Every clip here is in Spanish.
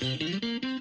Música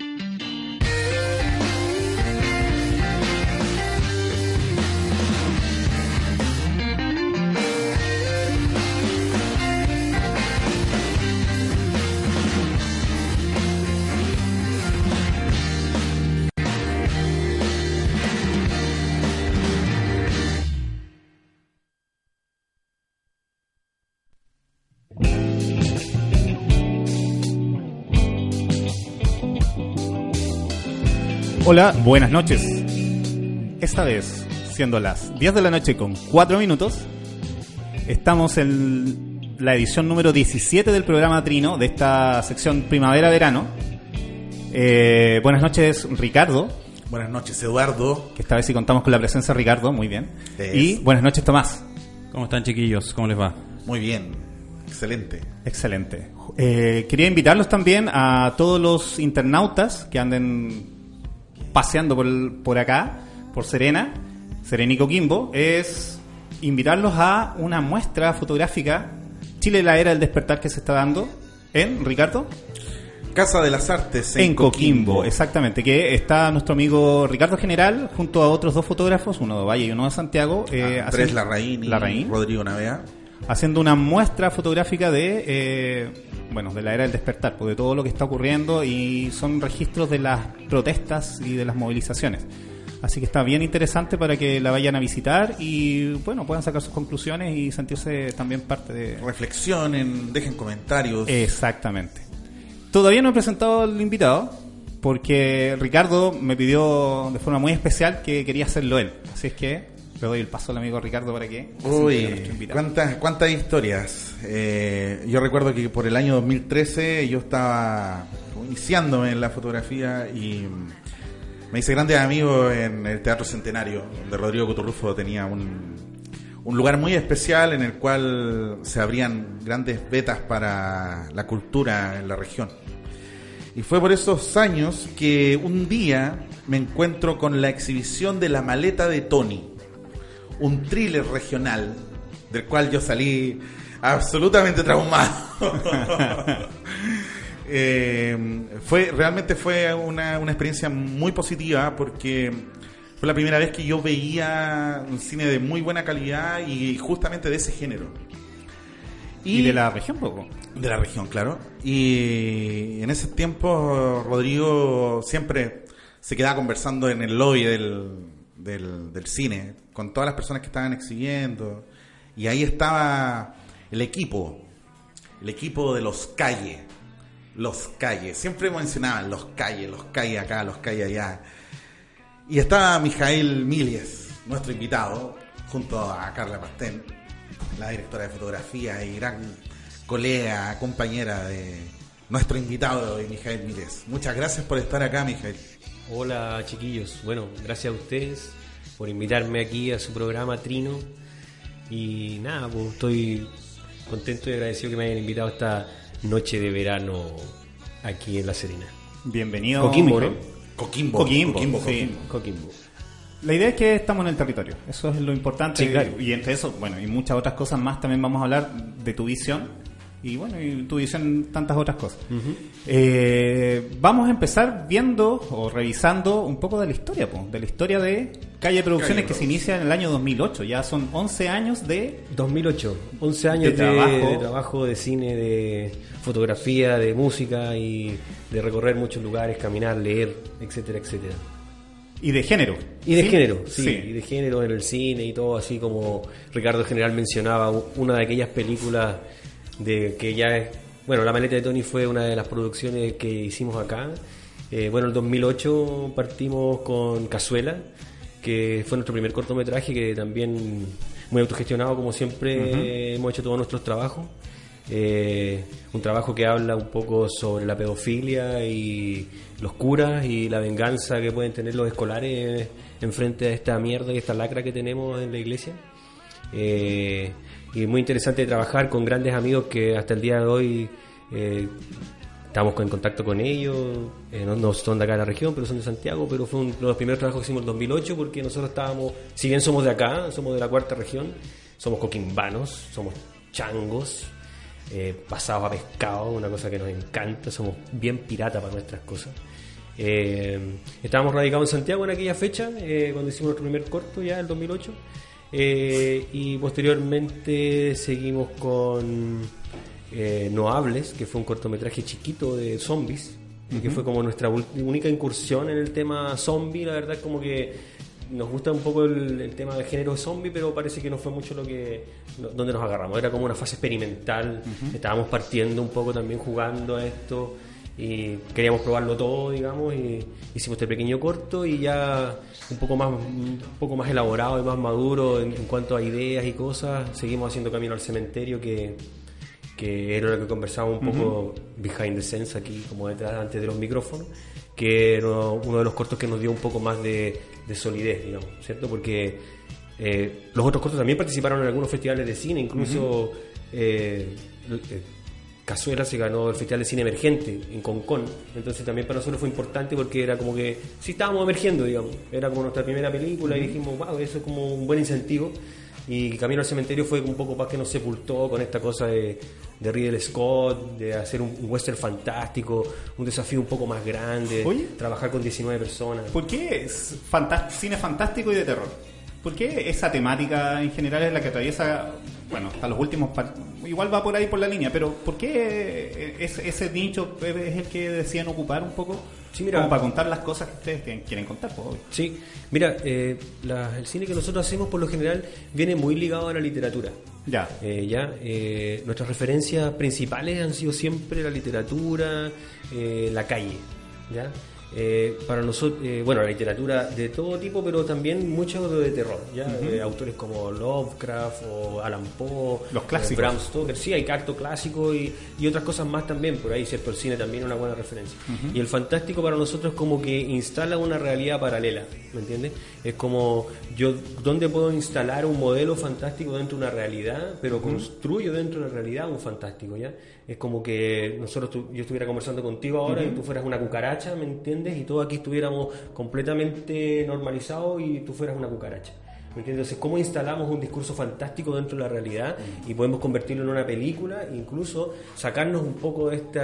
Hola, buenas noches. Esta vez, siendo las 10 de la noche con 4 minutos, estamos en la edición número 17 del programa Trino de esta sección Primavera-Verano. Eh, buenas noches, Ricardo. Buenas noches, Eduardo. Que esta vez sí contamos con la presencia de Ricardo, muy bien. Y buenas noches, Tomás. ¿Cómo están, chiquillos? ¿Cómo les va? Muy bien, excelente. Excelente. Eh, quería invitarlos también a todos los internautas que anden paseando por, por acá, por Serena, Serenico Quimbo, es invitarlos a una muestra fotográfica Chile la era del despertar que se está dando en Ricardo. Casa de las Artes en, Coquimbo, exactamente, que está nuestro amigo Ricardo General junto a otros dos fotógrafos, uno de Valle y uno de Santiago. Eh, Andrés Larraín y Rodrigo Navea. Haciendo una muestra fotográfica de eh, bueno, de la era del despertar, pues de todo lo que está ocurriendo y son registros de las protestas y de las movilizaciones. Así que está bien interesante para que la vayan a visitar y bueno, puedan sacar sus conclusiones y sentirse también parte de... Reflexionen, dejen comentarios. Exactamente. Todavía no he presentado al invitado porque Ricardo me pidió de forma muy especial que quería hacerlo él. Así es que le doy el paso al amigo Ricardo para que... Uy, cuántas, cuántas historias. Eh, yo recuerdo que por el año 2013 yo estaba iniciándome en la fotografía y me hice grandes amigos en el Teatro Centenario, donde Rodrigo Coturrufo tenía un, un lugar muy especial en el cual se abrían grandes vetas para la cultura en la región. Y fue por esos años que un día me encuentro con la exhibición de la maleta de Tony un thriller regional del cual yo salí absolutamente traumado. Eh, fue realmente fue una, experiencia muy positiva porque fue la primera vez que yo veía un cine de muy buena calidad y justamente de ese género. Y, de la región, poco. De la región, claro. Y en ese tiempo Rodrigo siempre se quedaba conversando en el lobby del, del, cine con todas las personas que estaban exhibiendo. Y ahí estaba el equipo, el equipo de los calles. Los calles, siempre mencionaban los calles, los calles acá, los calles allá. Y estaba Mijael Milies, nuestro invitado, junto a Carla Pastén, la directora de fotografía y gran colega, compañera de nuestro invitado de Mijael Milies. Muchas gracias por estar acá, Mijael. Hola chiquillos, bueno, gracias a ustedes por invitarme aquí a su programa Trino. Y nada, pues estoy contento y agradecido que me hayan invitado esta noche de verano aquí en La Serena. Bienvenido. Coquimbo, ¿no? Coquimbo. Coquimbo, Coquimbo. La idea es que estamos en el territorio, eso es lo importante. Y entre eso, bueno, y muchas otras cosas más, también vamos a hablar de tu visión y bueno, y tu visión tantas otras cosas. Eh, vamos a empezar viendo o revisando un poco de la historia, de la historia de Calle Producciones que se inicia en el año 2008. Ya son 11 años de... 2008, 11 años de, trabajo. de trabajo, de cine, de fotografía, de música y de recorrer muchos lugares, caminar, leer, etcétera, etcétera. Y de género. Y de género, sí, y de género en el cine y todo, así como Ricardo General mencionaba, una de aquellas películas de que ya es, bueno, La maleta de Tony fue una de las producciones que hicimos acá. Eh, bueno, en el 2008 partimos con Cazuela, que fue nuestro primer cortometraje, que también muy autogestionado, como siempre hemos hecho todos nuestros trabajos. Eh, un trabajo que habla un poco sobre la pedofilia y los curas y la venganza que pueden tener los escolares en frente a esta mierda y esta lacra que tenemos en la iglesia. Eh, y muy interesante trabajar con grandes amigos que hasta el día de hoy eh, estamos en contacto con ellos, eh, no, son de acá de la región, pero son de Santiago, pero fue uno de los primeros trabajos que hicimos en 2008 porque nosotros estábamos, si bien somos de acá, somos de la cuarta región, somos coquimbanos, somos changos, eh, pasados a pescado, una cosa que nos encanta, somos bien pirata para nuestras cosas. Eh, estábamos radicados en Santiago en aquella fecha, eh, cuando hicimos nuestro primer corto ya, el 2008. Eh, y posteriormente seguimos con eh, No Hables, que fue un cortometraje chiquito de zombies, y que fue como nuestra única incursión en el tema zombie. La verdad, como que nos gusta un poco el, el tema del género zombie, pero parece que no fue mucho lo que no- donde nos agarramos. Era como una fase experimental. Estábamos partiendo un poco también jugando a esto y queríamos probarlo todo, digamos, y hicimos este pequeño corto y ya un poco más un poco más elaborado y más maduro en, en cuanto a ideas y cosas, seguimos haciendo Camino al Cementerio que, que era lo que conversábamos un poco behind the scenes aquí, como detrás antes de los micrófonos, que era uno de los cortos que nos dio un poco más de, de solidez, digamos, ¿cierto? Porque eh, los otros cortos también participaron en algunos festivales de cine, incluso eh, Cazuela se ganó el Festival de Cine Emergente en Concón, entonces también para nosotros fue importante porque era como que sí estábamos emergiendo, digamos, era como nuestra primera película y dijimos, wow, eso es como un buen incentivo. Y Camino al Cementerio fue un poco más que nos sepultó con esta cosa de, de Ridley Scott, de hacer un, un western fantástico, un desafío un poco más grande, Oye. trabajar con 19 personas. ¿Por qué es cine fantástico y de terror? ¿Por qué esa temática en general es la que atraviesa, bueno, hasta los últimos, igual va por ahí por la línea, pero ¿por qué ese, ese nicho es el que decían ocupar un poco? Sí, mira. como para contar las cosas que ustedes quieren- quieren contar, pues, obvio. Sí, mira, eh, la- el cine que nosotros hacemos por lo general viene muy ligado a la literatura. Ya. Eh, ya, eh, nuestras referencias principales han sido siempre la literatura, eh, la calle, ¿ya? Eh, para nosotros, bueno, la literatura de todo tipo, pero también mucho de terror, ¿ya? Eh, autores como Lovecraft o Alan Poe, Los eh, clásicos. Bram Stoker, sí, hay acto clásico y, y otras cosas más también, por ahí, ¿cierto? El cine también es una buena referencia. Y el fantástico para nosotros es como que instala una realidad paralela, ¿me entiendes? Es como, yo, ¿dónde puedo instalar un modelo fantástico dentro de una realidad, pero construyo dentro de una realidad un fantástico, ¿ya? Es como que nosotros, yo estuviera conversando contigo ahora y tú fueras una cucaracha, ¿me entiendes? Y todos aquí estuviéramos completamente normalizados y tú fueras una cucaracha. ¿Me entiendes? Entonces, ¿cómo instalamos un discurso fantástico dentro de la realidad y podemos convertirlo en una película, incluso sacarnos un poco de este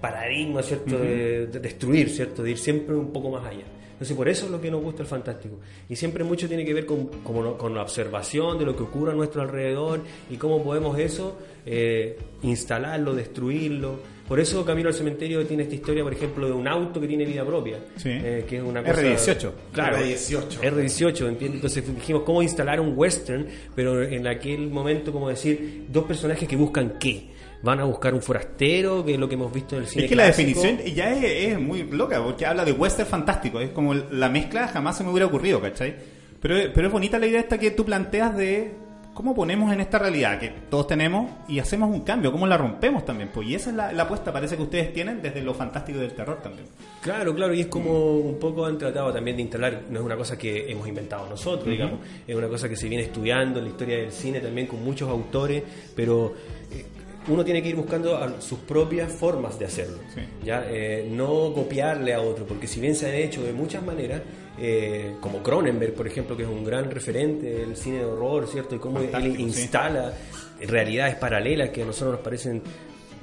paradigma, ¿cierto? de, de destruir, ¿cierto? De ir siempre un poco más allá. Entonces, por eso es lo que nos gusta el fantástico. Y siempre mucho tiene que ver con, con la observación de lo que ocurre a nuestro alrededor y cómo podemos eso eh, instalarlo, destruirlo. Por eso Camino al Cementerio tiene esta historia, por ejemplo, de un auto que tiene vida propia. Sí. eh, que es una cosa... R18. Claro, R18. R18, ¿entiendes? Entonces dijimos cómo instalar un western, pero en aquel momento como decir dos personajes que buscan qué. Van a buscar un forastero, que es lo que hemos visto en el cine Es que la definición ya es, es muy loca, porque habla de western fantástico, es como la mezcla jamás se me hubiera ocurrido, ¿cachai? Pero, pero es bonita la idea esta que tú planteas de cómo ponemos en esta realidad que todos tenemos y hacemos un cambio, cómo la rompemos también, pues y esa es la, la apuesta parece que ustedes tienen desde lo fantástico del terror también. Claro, claro, y es como un poco han tratado también de instalar, no es una cosa que hemos inventado nosotros, digamos, es una cosa que se viene estudiando en la historia del cine también con muchos autores, pero eh, uno tiene que ir buscando a- sus propias formas de hacerlo, Sí. ya Eh, no copiarle a otro, porque si bien se han hecho de muchas maneras, eh, como Cronenberg, por ejemplo, que es un gran referente del cine de horror, ¿cierto? Y cómo él sí. instala realidades paralelas que a nosotros nos parecen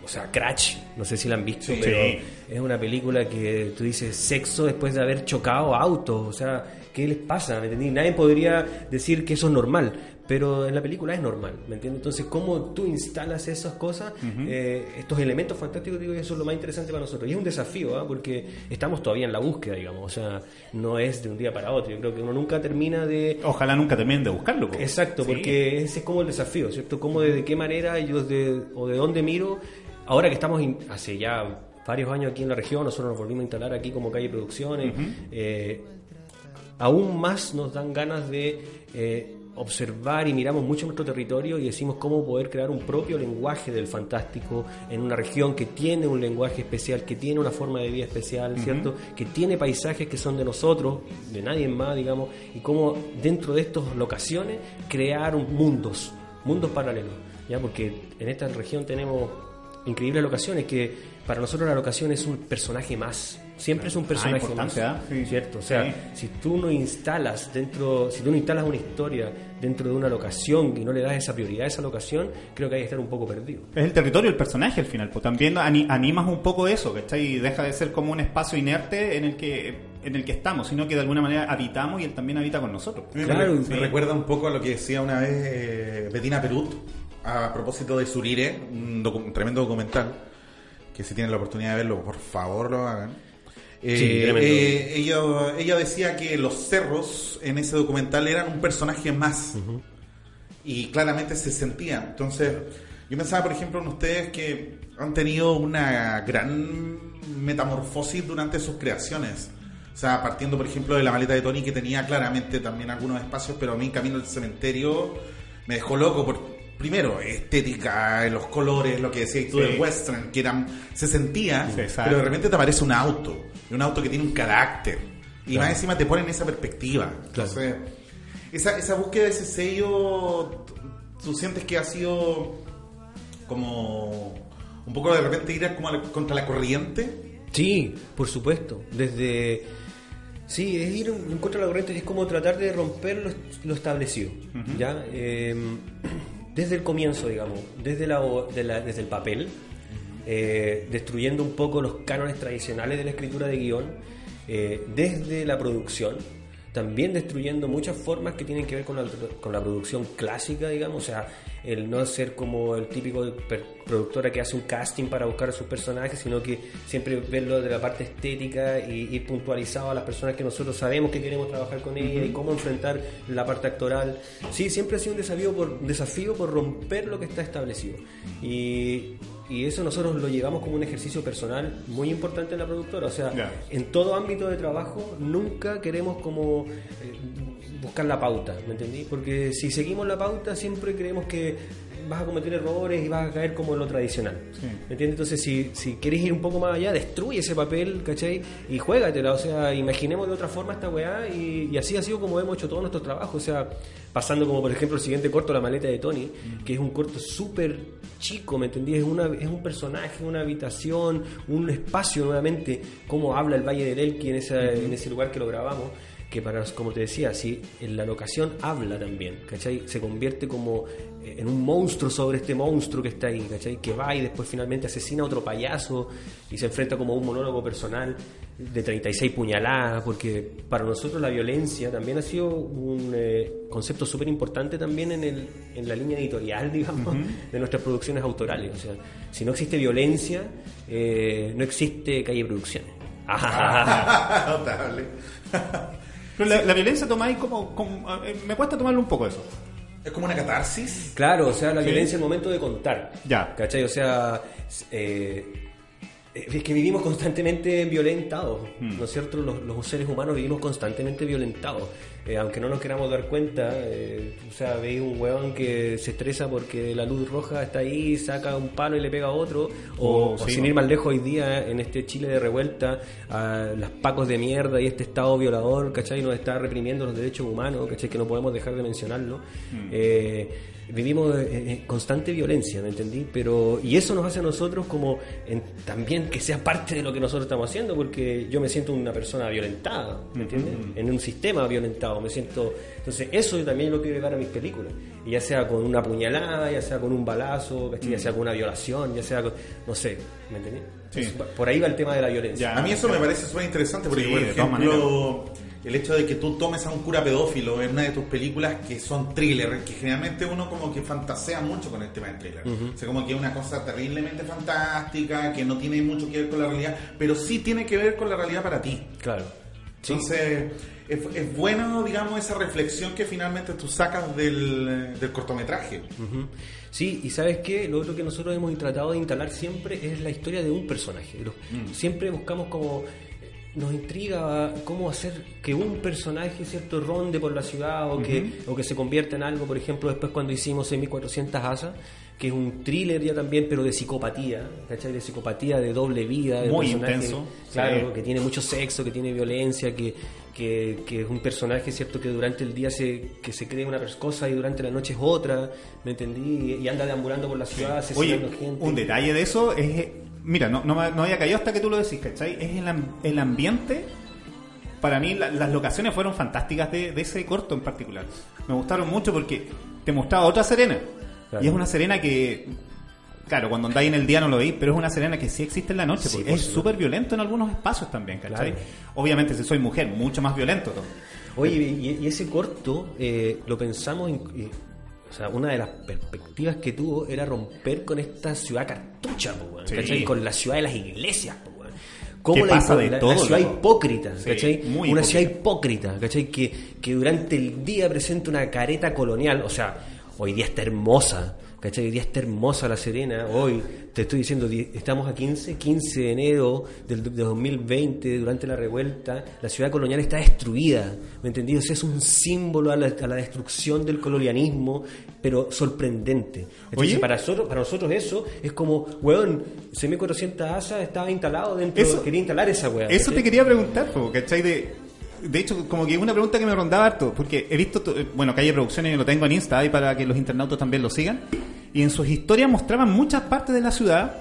o sea, Crash, no sé si la han visto, Sí. pero Sí. es una película que tú dices sexo después de haber chocado autos, o sea, ¿qué les pasa? ¿Me entendí? Nadie podría decir que eso es normal, pero en la película es normal, ¿me entiendes? Entonces, ¿cómo tú instalas esas cosas, eh, estos elementos fantásticos? Digo eso es lo más interesante para nosotros. Y es un desafío, ¿ah? porque estamos todavía en la búsqueda, digamos, o sea, no es de un día para otro. Yo creo que uno nunca termina de Ojalá nunca terminen de buscarlo. pues. Exacto, Sí. porque ese es como el desafío, ¿cierto? Cómo, de, de qué manera yo de, o de dónde miro, ahora que estamos in- hace ya varios años aquí en la región, nosotros nos volvimos a instalar aquí como calle Producciones, eh, aún más nos dan ganas de eh, observar y miramos mucho nuestro territorio y decimos cómo poder crear un propio lenguaje del fantástico en una región que tiene un lenguaje especial, que tiene una forma de vida especial, ¿cierto? Que tiene paisajes que son de nosotros, de nadie más, digamos, y cómo dentro de estas locaciones crear un- mundos, mundos paralelos, ¿ya? Porque en esta región tenemos increíbles locaciones que para nosotros la locación es un personaje más Siempre es un personaje Ah, más, importante, ¿ah? Sí. ¿cierto? O sea, Sí. si tú no instalas dentro, si tú no instalas una historia dentro de una locación y no le das esa prioridad a esa locación, creo que hay que estar un poco perdido. Es el territorio del personaje al final, pues también ani- animas un poco eso, ¿cachai? Y deja de ser como un espacio inerte en el que en el que estamos, sino que de alguna manera habitamos y él también habita con nosotros. Me, Claro, me sí. recuerda un poco a lo que decía una vez eh, Bettina Perut a propósito de Surire, un, docu- un tremendo documental que si tienen la oportunidad de verlo, por favor lo hagan. Eh, Sí, eh, ella, ella decía que los cerros en ese documental eran un personaje más y claramente se sentía. Entonces, yo pensaba, por ejemplo, en ustedes que han tenido una gran metamorfosis durante sus creaciones. O sea, partiendo, por ejemplo, de la maleta de Tony, que tenía claramente también algunos espacios, pero a mí Camino al Cementerio me dejó loco por, primero, estética, los colores, lo que decías tú Sí. del western, que eran, se sentía, Sí, pero de repente te aparece un auto, y un auto que tiene un carácter, y más encima te ponen esa perspectiva. Entonces, esa, esa búsqueda de ese sello, tú- sientes que ha sido como un poco de repente ir como la- contra la corriente. Sí, por supuesto. Desde. Sí, es ir en contra de la corriente, es como tratar de romper lo, lo establecido. ¿ya? Eh, desde el comienzo, digamos, desde, la, de la- desde el papel, eh, destruyendo un poco los cánones tradicionales de la escritura de guion, eh, desde la producción, también destruyendo muchas formas que tienen que ver con la, con la producción clásica, digamos, o sea, el no ser como el típico productora que hace un casting para buscar a sus personajes, sino que siempre verlo de la parte estética y ir puntualizado a las personas que nosotros sabemos que queremos trabajar con ellas y cómo enfrentar la parte actoral. Sí, siempre ha sido un desafío por, desafío por romper lo que está establecido. Y, y eso nosotros lo llevamos como un ejercicio personal muy importante en la productora, o sea, Ya. en todo ámbito de trabajo nunca queremos como eh, buscar la pauta, ¿me entendí? Porque si seguimos la pauta siempre creemos que vas a cometer errores y vas a caer como en lo tradicional. Sí. ¿Me entiendes? Entonces, si, si quieres ir un poco más allá, destruye ese papel, ¿cachai? Y juégatela, o sea, imaginemos de otra forma esta weá y, y así ha sido como hemos hecho todos nuestros trabajos, o sea, pasando como por ejemplo el siguiente corto, La maleta de Tony, que es un corto súper chico, ¿me entendí? Es, una, es un personaje, una habitación, un espacio nuevamente, cómo habla el Valle del Elqui en, esa, en ese lugar que lo grabamos que para, como te decía, si en la locación habla también, ¿cachai? Se convierte como eh, en un monstruo sobre este monstruo que está ahí, ¿cachai? Que va y después finalmente asesina a otro payaso y se enfrenta como a un monólogo personal de 36 puñaladas, porque para nosotros la violencia también ha sido un eh, concepto súper importante también en, el, en la línea editorial, digamos, de nuestras producciones autorales. O sea, si no existe violencia, eh, no existe calle producciones. Notable. Pero la, la violencia tomáis como, como- eh, Me cuesta tomarlo un poco eso. Es como una catarsis. Claro, o sea, la Sí. violencia es el momento de contar. Ya. ¿Cachai? O sea, eh, es que vivimos constantemente violentados, Hmm. ¿no es cierto? Los, los seres humanos vivimos constantemente violentados. Eh, aunque no nos queramos dar cuenta, eh, o sea, veis un huevón que se estresa porque la luz roja está ahí, saca un palo y le pega a otro, o, Oh, o sin ir más lejos hoy día, en este Chile de revuelta, a las pacos de mierda y este Estado violador, ¿cachai? Nos está reprimiendo los derechos humanos, ¿cachai? Que no podemos dejar de mencionarlo. Eh, vivimos en, en constante violencia, ¿me entendí? Pero, y eso nos hace a nosotros como en- también que sea parte de lo que nosotros estamos haciendo, porque yo me siento una persona violentada, ¿me entiendes? En un sistema violentado, me siento... Entonces, eso yo también lo quiero llevar a mis películas, y ya sea con una puñalada, ya sea con un balazo, ya sea con una violación, ya sea con... no sé, ¿me entendí? Sí. Entonces, por ahí va el tema de la violencia. Ya. A mí eso me parece súper interesante porque, Sí, por de todas ejemplo, el hecho de que tú tomes a un cura pedófilo en una de tus películas que son thriller, que generalmente uno como que fantasea mucho con el tema del thriller. O sea, como que es una cosa terriblemente fantástica, que no tiene mucho que ver con la realidad, pero sí tiene que ver con la realidad para ti. Claro. Sí. Entonces, es, es bueno, digamos, esa reflexión que finalmente tú sacas del, del cortometraje. Sí, y sabes qué, lo otro que nosotros hemos tratado de instalar siempre es la historia de un personaje. Lo- Siempre buscamos como nos intriga cómo hacer que un personaje cierto ronde por la ciudad o que o que se convierta en algo, por ejemplo, después cuando hicimos 6400 asas, que es un thriller ya también, pero de psicopatía, ¿cachai? De psicopatía, de doble vida, de Muy personaje, intenso, Claro, sí. que tiene mucho sexo, que tiene violencia, que, que, que es un personaje, ¿cierto? Que durante el día se, que se cree una cosa y durante la noche es otra, ¿me entendí? Y, anda deambulando por la ciudad Oye, asesinando gente. un detalle de eso es. Mira, no, no, había caído hasta que tú lo decís, ¿cachai? Es el, el ambiente. Para mí, la- las locaciones fueron fantásticas de, de ese corto en particular. Me gustaron mucho porque te mostraba otra Serena. Claro. Y es una Serena que. Claro, cuando andáis en el día no lo veis, pero es una Serena que sí existe en la noche. Sí, porque por es súper violento en algunos espacios también, ¿cachai? Claro. Obviamente, si soy mujer, mucho más violento todo. Oye, y, ese corto eh, lo pensamos, en- y- o sea, una de las perspectivas que tuvo era romper con esta ciudad cartucha, po, Sí. ¿cachai? Con la ciudad de las iglesias, po, weón. Cómo Que la, pasa de la- todo, la ciudad loco. hipócrita, Sí, ¿cachai? muy una hipócrita. ciudad hipócrita, ¿cachai? Que, que durante el día presenta una careta colonial, o sea, hoy día está hermosa, ¿cachai? Hoy día está hermosa La Serena, hoy te estoy diciendo, di- estamos a 15, 15 de enero del, de 2020, durante la revuelta, la ciudad colonial está destruida, ¿me entendí? O sea, es un símbolo a la, a la destrucción del colonialismo, pero sorprendente. Entonces, Oye. para nosotros, para nosotros eso es como, weón, 6400 ASA estaba instalado dentro, Eso- quería instalar esa weá. Eso ¿cachai? te quería preguntar, ¿cachai? De, de hecho, como que una pregunta que me rondaba harto, porque he visto, eh, bueno, Calle Producciones, lo tengo en Insta, ahí para que los internautas también lo sigan, y en sus historias mostraban muchas partes de la ciudad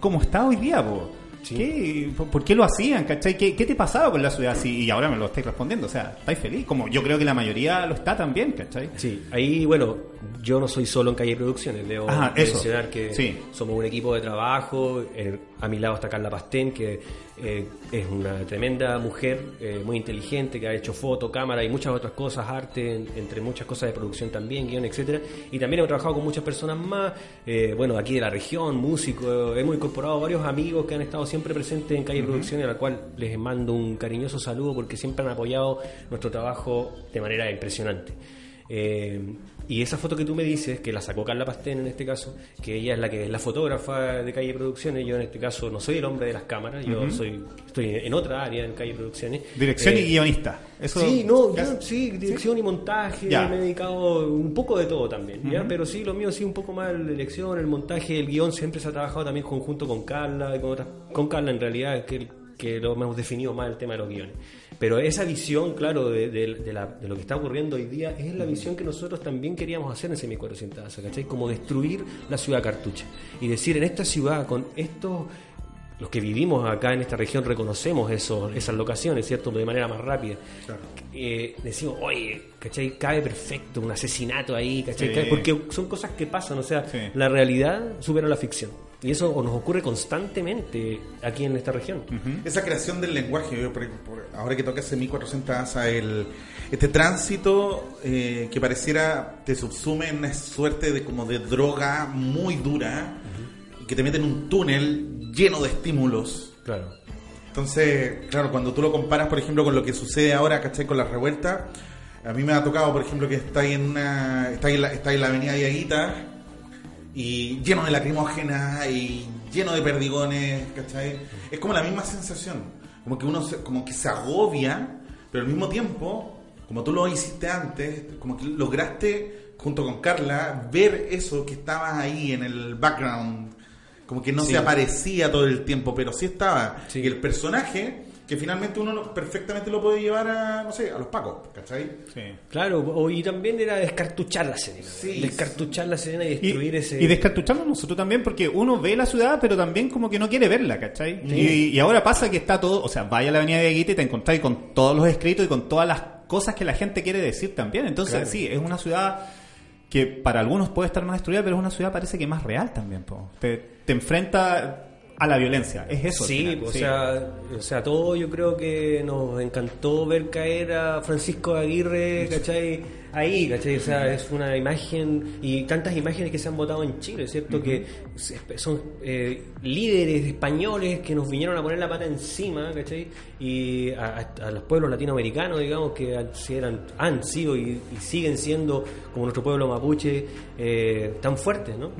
como está hoy día, po. ¿Qué, por, qué lo hacían, cachai? ¿Qué, ¿Qué te pasaba con la ciudad así? Y ahora me lo estáis respondiendo, o sea, ¿estáis feliz? Como yo creo que la mayoría lo está también, ¿cachai? Sí, ahí, bueno, yo no soy solo en Calle Producciones, debo Ajá, eso. mencionar que Sí. somos un equipo de trabajo, eh, a mi lado está Carla Pastén, que eh, es una tremenda mujer, eh, muy inteligente, que ha hecho foto, cámara y muchas otras cosas, arte, en- entre muchas cosas de producción también, guion, etcétera Y también hemos trabajado con muchas personas más, bueno, aquí de la región, músicos, hemos incorporado varios amigos que han estado siempre presentes en Calle Producciones, a la cual les mando un cariñoso saludo porque siempre han apoyado nuestro trabajo de manera impresionante. Eh, y esa foto que tú me dices, que la sacó Carla Pastén en este caso, que ella es la que es la fotógrafa de Calle Producciones, yo en este caso no soy el hombre de las cámaras, yo soy estoy en otra área en Calle Producciones. Dirección Eh, y guionista. Eso, Sí, no, sí, dirección y montaje, Ya. me he dedicado un poco de todo también, ¿ya? pero sí, lo mío sí un poco más la dirección, el montaje, el guion, siempre se ha trabajado también conjunto con Carla, y con, otras, con Carla en realidad, que, que lo hemos definido más el tema de los guiones. Pero esa visión, claro, de, de- de la- de lo que está ocurriendo hoy día, es la visión que nosotros también queríamos hacer en Semi 400 ¿cachai? Como destruir la ciudad cartucha. Y decir, en esta ciudad, con estos los que vivimos acá en esta región reconocemos eso, esas locaciones, ¿cierto? De manera más rápida. Eh, decimos, oye, ¿cachai? Cabe perfecto, un asesinato ahí, ¿cachai? Sí. Porque son cosas que pasan, o sea, Sí. la realidad supera la ficción. Y eso nos ocurre constantemente aquí en esta región. Esa creación del lenguaje, yo, por- por- ahora que toca ese 1400 ASA, el, este tránsito eh, que pareciera te subsume en una suerte de como de droga muy dura y que te mete en un túnel lleno de estímulos. Claro. Entonces, claro, cuando tú lo comparas, por ejemplo, con lo que sucede ahora, ¿cachai? Con las revueltas, a mí me ha tocado, por ejemplo, que está ahí en una, está ahí en la, está ahí en la avenida Diaguita y lleno de lacrimógenas y lleno de perdigones, ¿cachai? Es como la misma sensación, como que uno se, como que se agobia, pero al mismo tiempo, como tú lo hiciste antes, como que lograste, junto con Carla, ver eso que estaba ahí en el background, como que no Sí. se aparecía todo el tiempo, pero sí estaba. Sí. Y el personaje, que finalmente uno perfectamente lo puede llevar a, no sé, a los pacos, ¿cachai? Sí. Claro, o- y también era descartuchar la Serena. Sí. Descartuchar la Serena y Y, destruir ese... y descartucharnos nosotros también, porque uno ve la ciudad, pero también como que no quiere verla, ¿cachai? Y, y ahora pasa que está todo, o sea, vaya a la avenida de Aguita y te encontráis con todos los escritos y con todas las cosas que la gente quiere decir también. Entonces, Claro. sí, es una ciudad que para algunos puede estar más destruida, pero es una ciudad parece que más real también, po. Te, te enfrenta a la violencia, es eso. Sí, o, sí. Sea, o sea, todo yo creo que nos encantó ver caer a Francisco Aguirre, ¿cachai? Ahí, ¿cachai? O sea, es una imagen y tantas imágenes que se han votado en Chile, ¿cierto? Que son eh, líderes españoles que nos vinieron a poner la pata encima, ¿cachai? Y a, los pueblos latinoamericanos, digamos, que eran, han sido y, y siguen siendo, como nuestro pueblo mapuche, eh, tan fuertes, ¿no?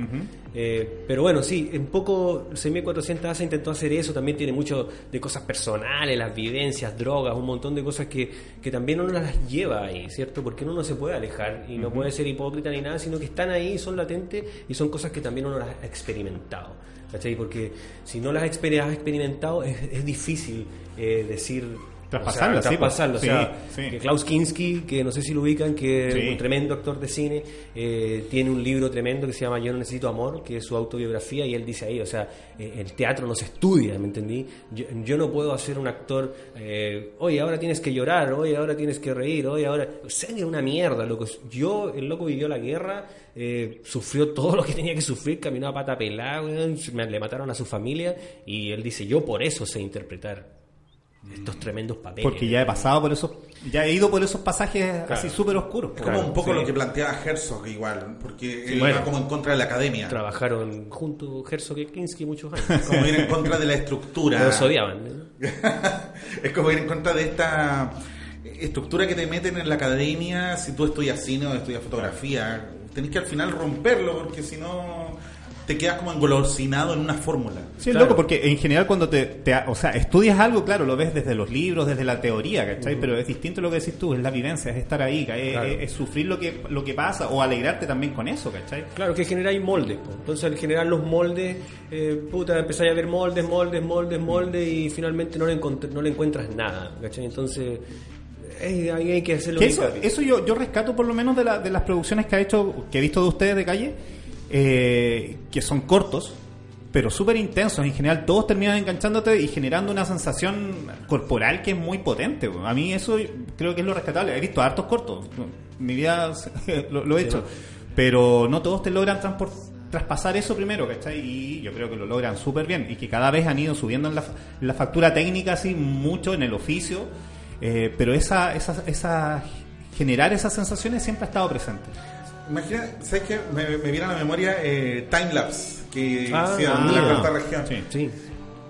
Eh, pero bueno, sí, un poco Semi 400 ASA intentó hacer eso, también tiene mucho de cosas personales, las vivencias, drogas, un montón de cosas que, que también uno las lleva ahí, ¿cierto? Porque uno no se puede alejar y no puede ser hipócrita ni nada, sino que están ahí, son latentes y son cosas que también uno las ha experimentado, ¿cachai? Porque si no las has experimentado es, es difícil eh, decir... Traspasarlo, o sea, sí, traspasarlo. pues. o sea, Sí, sí. que Klaus Kinski, que no sé si lo ubican, que Sí. es un tremendo actor de cine, eh, tiene un libro tremendo que se llama Yo no necesito amor, que es su autobiografía, y él dice ahí, o sea, eh, el teatro no se estudia, ¿me entendí? Yo, yo no puedo hacer un actor, eh, oye, ahora tienes que llorar, oye, ahora tienes que reír, oye, ahora... O sea, que es una mierda, loco. Yo, el loco vivió la guerra, eh, sufrió todo lo que tenía que sufrir, caminó a pata pelada, le mataron a su familia, y él dice, yo por eso sé interpretar estos tremendos papeles. Porque ya he pasado por esos, ya he ido por esos pasajes así súper oscuros. Es como Claro, un poco sí. lo que planteaba Herzog igual, porque él bueno. va como en contra de la academia, Trabajaron junto Herzog y Kinski muchos años. como ir en contra de la estructura. Los odiaban. ¿no? es como ir en contra de esta estructura que te meten en la academia si tú estudias cine o estudias fotografía. Tenés que al final romperlo porque si no te quedas como engolosinado en una fórmula. Sí, es Claro. loco, porque en general cuando te, te- o sea, estudias algo, claro, lo ves desde los libros, desde la teoría, ¿cachai? Pero es distinto lo que decís tú, es la vivencia, es estar ahí, es, Claro. es- es sufrir lo que, lo que pasa o alegrarte también con eso, ¿cachai? Claro, que generáis moldes. po. Entonces, al generar los moldes, eh, puta, empezáis a ver moldes, moldes, moldes, moldes y finalmente no le, no le encuentras nada. ¿cachai? Entonces, eh, ahí hay que hacerlo Que bien eso, eso yo, yo rescato por lo menos de, la- de las producciones que ha hecho, que he visto de ustedes de calle, eh, que son cortos, pero súper intensos. En general, todos terminan enganchándote y generando una sensación corporal que es muy potente. A mí eso creo que es lo rescatable. He visto hartos cortos, mi vida lo, lo he hecho, pero no todos te logran traspasar eso primero, ¿cachai? Y yo creo que lo logran súper bien y que cada vez han ido subiendo en la, la factura técnica así mucho en el oficio, eh, pero esa, esa, esa generar esas sensaciones siempre ha estado presente. Imagina, ¿sabes qué? Me, me viene a la memoria eh, Timelapse, que Ah, hicieron en la ah, cuarta región. sí. Sí.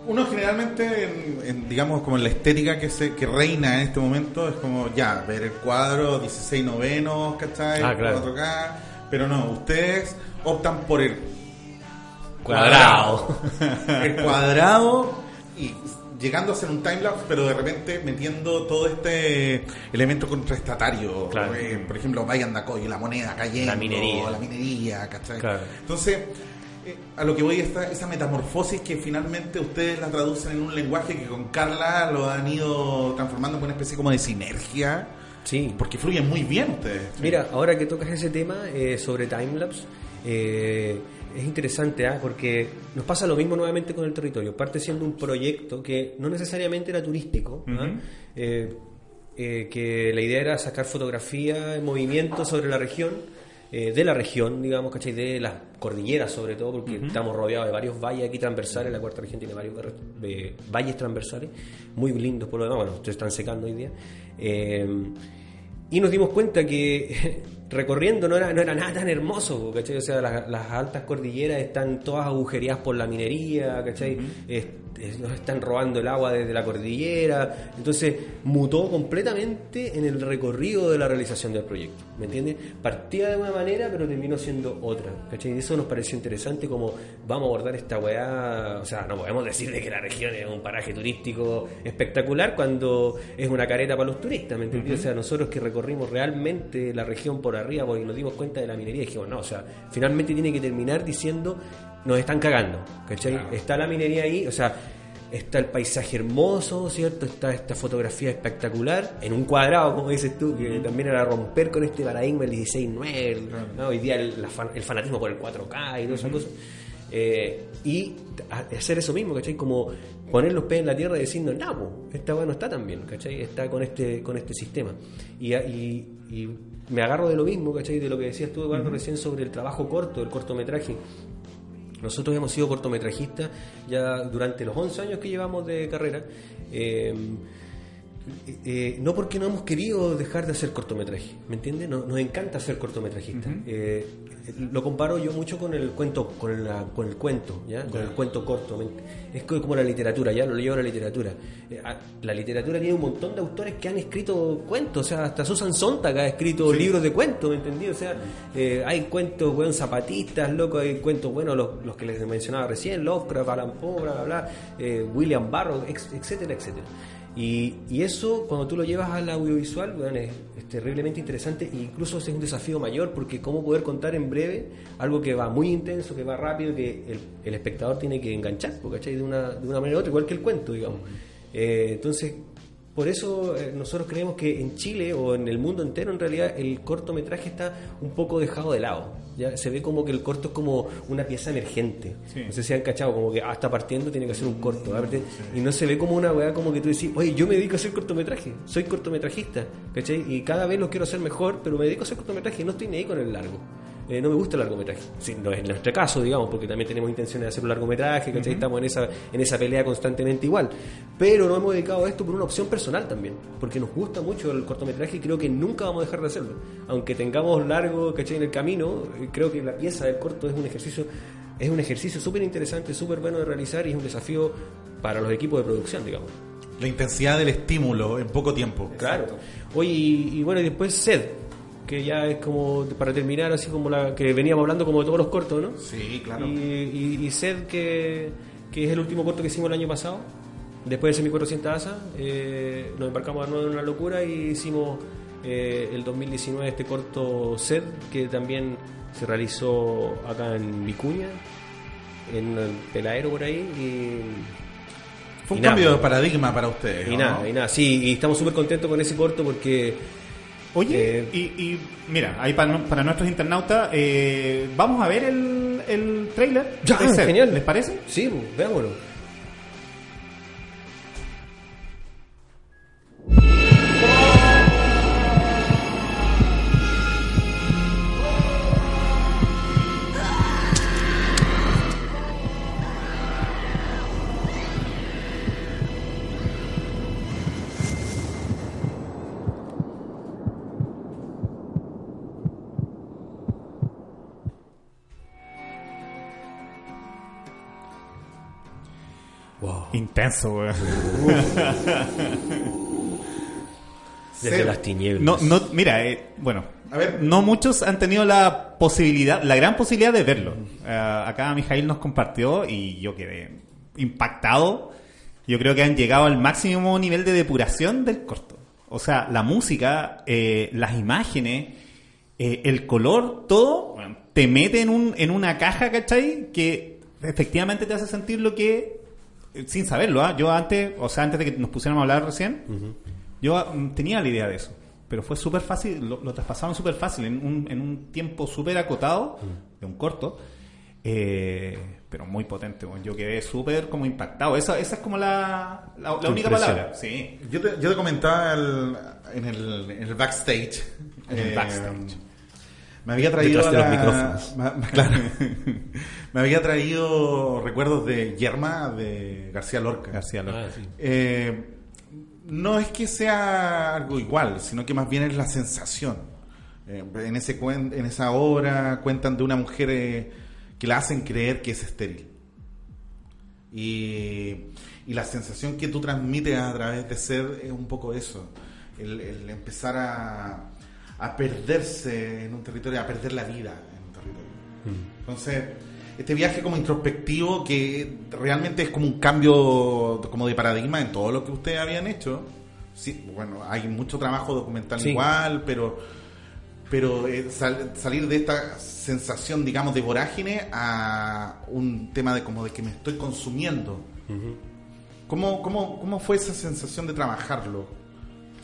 Uno generalmente, en, en, digamos, como en la estética que se que reina en este momento, es como ya, ver el cuadro 16 novenos, ¿cachai? Ah, claro. 4K, pero no, ustedes optan por el Cuadrado. el cuadrado y llegando a hacer un timelapse, pero de repente metiendo todo este elemento contraestatario. Claro. Eh, por ejemplo, Vayan Dacoy, la moneda cayendo, La minería. la minería, ¿cachai? Claro. Entonces, eh, a lo que voy está esa metamorfosis que finalmente ustedes la traducen en un lenguaje que con Carla lo han ido transformando en una especie como de sinergia, Sí. porque fluyen muy bien ustedes. Mira, ahora que tocas ese tema eh, sobre timelapse, eh, es interesante, ¿ah? porque nos pasa lo mismo nuevamente con el territorio. Parte siendo un proyecto que no necesariamente era turístico, ¿ah? Eh, eh, que la idea era sacar fotografía en movimiento sobre la región, eh, de la región, digamos, ¿cachai? De las cordilleras sobre todo, porque estamos rodeados de varios valles aquí transversales, la cuarta región tiene varios eh, valles transversales, muy lindos por lo demás, bueno, se están secando hoy día. Eh, y nos dimos cuenta que recorriendo no era, no era nada tan hermoso, ¿cachai? O sea, las, las altas cordilleras están todas agujereadas por la minería, ¿cachai? Es- nos están robando el agua desde la cordillera. Entonces, mutó completamente en el recorrido de la realización del proyecto, ¿me entiendes? Partía de una manera, pero terminó siendo otra, ¿cachai? Y eso nos pareció interesante como vamos a abordar esta weá, o sea, no podemos decir de que la región es un paraje turístico espectacular cuando es una careta para los turistas, ¿me entiendes? O sea, nosotros que recorrimos realmente la región por arriba porque nos dimos cuenta de la minería dijimos, no, o sea, finalmente tiene que terminar diciendo, nos están cagando, ¿cachai? Está la minería ahí, o sea, está el paisaje hermoso, ¿cierto? Está esta fotografía espectacular en un cuadrado, como dices tú, que también era romper con este paradigma el 16-9, ¿no? hoy día el, la fan- el fanatismo por el 4K y todas esas cosas. Eh, y hacer eso mismo, ¿cachai? Como poner los pies en la tierra y decir, no, po, esta weá no está tan bien, ¿cachai? Está con este, con este sistema. Y, y- y me agarro de lo mismo, ¿cachai? De lo que decías tú, Eduardo, recién sobre el trabajo corto, el cortometraje. Nosotros hemos sido cortometrajistas ya durante los 11 años que llevamos de carrera. eh, eh, no porque no hemos querido dejar de hacer cortometraje, ¿me entiendes? No- nos encanta ser cortometrajistas. Eh, lo comparo yo mucho con el cuento, con, la- con el cuento, ¿ya? Con el cuento corto. Es co- como la literatura, ya lo llevo a la literatura. Eh, a- la literatura tiene un montón de autores que han escrito cuentos, o sea, hasta Susan Sontag ha escrito libros de cuentos, ¿me entendí? O sea, eh, hay cuentos, weón, zapatistas, loco, hay cuentos, bueno, los, los que les mencionaba recién, Lovecraft, Alan Poe, bla, bla, bla, eh, William Barrow, etcétera, etcétera. Y, y eso, cuando tú lo llevas al audiovisual, bueno, es, terriblemente interesante e incluso es un desafío mayor porque cómo poder contar en breve algo que va muy intenso, que va rápido, que el, el espectador tiene que enganchar, ¿cachai? De una, de una manera u otra, igual que el cuento, digamos. Eh, entonces, por eso eh, nosotros creemos que en Chile o en el mundo entero en realidad el cortometraje está un poco dejado de lado. Ya se ve como que el corto es como una pieza emergente. No sé si han cachado, como que hasta partiendo tiene que hacer un corto. Y no se ve como una weá como que tú decís, oye, yo me dedico a hacer cortometraje, soy cortometrajista, ¿cachai? Y cada vez lo quiero hacer mejor, pero me dedico a hacer cortometraje y no estoy ni ahí con el largo. Eh, no me gusta el largometraje. no es nuestro caso, digamos, porque también tenemos intenciones de hacer un largometraje, ¿cachai? Estamos en esa, en esa pelea constantemente igual. Pero nos hemos dedicado a esto por una opción personal también, porque nos gusta mucho el cortometraje y creo que nunca vamos a dejar de hacerlo. Aunque tengamos largo, ¿cachai? En el camino, eh, creo que la pieza del corto es un ejercicio es un ejercicio súper interesante, súper bueno de realizar y es un desafío para los equipos de producción, digamos. La intensidad del estímulo en poco tiempo. Claro. Oye, y, y bueno, y después SED, que ya es como para terminar, así como la que veníamos hablando como de todos los cortos, ¿no? Sí, claro. Y, y, Sed, que, que, es el último corto que hicimos el año pasado, después de 1400 Asa, eh, nos embarcamos de nuevo en una locura y hicimos eh, el 2019 este corto Sed, que también se realizó acá en Vicuña, en el Peladero por ahí, y fue un cambio de paradigma para ustedes. Y nada, y nada, sí, y estamos súper contentos con ese corto porque Oye, eh, y, mira, ahí para, para nuestros internautas, eh, vamos a ver el, el trailer. Ya, genial. ¿Les parece? Sí, veámoslo. Desde las tinieblas. No, no, mira, eh, bueno, a ver, no muchos han tenido la posibilidad, la gran posibilidad de verlo. Uh, acá Mijail nos compartió y yo quedé impactado. Yo creo que han llegado al máximo nivel de depuración del corto. O sea, la música, eh, las imágenes, eh, el color, todo te mete en, un, en una caja, ¿cachai? Que efectivamente te hace sentir lo que sin saberlo, ¿ah? yo antes, o sea, antes de que nos pusiéramos a hablar recién, yo mm, tenía la idea de eso. Pero fue súper fácil, lo, traspasaron súper fácil, en un, en un tiempo súper acotado, de un corto, eh, pero muy potente. Yo quedé súper como impactado. Esa, esa es como la, la, única palabra. Sí. Yo, te, yo te comentaba en, el, en el backstage. En el backstage eh, me había traído Me, había traído recuerdos de Yerma de García Lorca. García Lorca. Ah, eh, no es que sea algo igual, sino que más bien es la sensación. Eh, en, ese en esa obra cuentan de una mujer eh, que la hacen creer que es estéril. Y, la sensación que tú transmites a través de ser es un poco eso. el empezar a, a perderse en un territorio, a perder la vida en un territorio. Mm. Entonces, este viaje como introspectivo que realmente es como un cambio como de paradigma en todo lo que ustedes habían hecho. Sí, bueno, hay mucho trabajo documental igual, pero pero eh, salir de esta sensación, digamos, de vorágine a un tema de como de que me estoy consumiendo. ¿Cómo, cómo, cómo fue esa sensación de trabajarlo?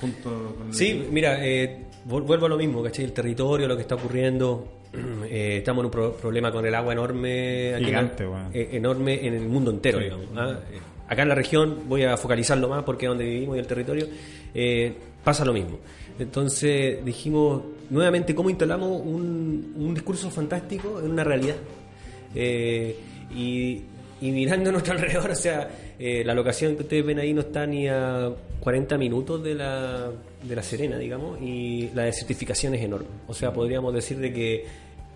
Junto con sí, mira, eh, vuelvo a lo mismo, ¿cachai? El territorio, lo que está ocurriendo. Eh, estamos en un problema con el agua enorme. Gigante, eh, Enorme en el mundo entero, digamos. ¿ah? Eh, acá en la región, voy a focalizarlo más porque es donde vivimos y el territorio, pasa lo mismo. Entonces dijimos nuevamente cómo instalamos un, un discurso fantástico en una realidad. y, y mirando a nuestro alrededor, o sea, la locación que ustedes ven ahí no está ni a 40 minutos de la de La Serena, digamos, y la desertificación es enorme. O sea, podríamos decir de que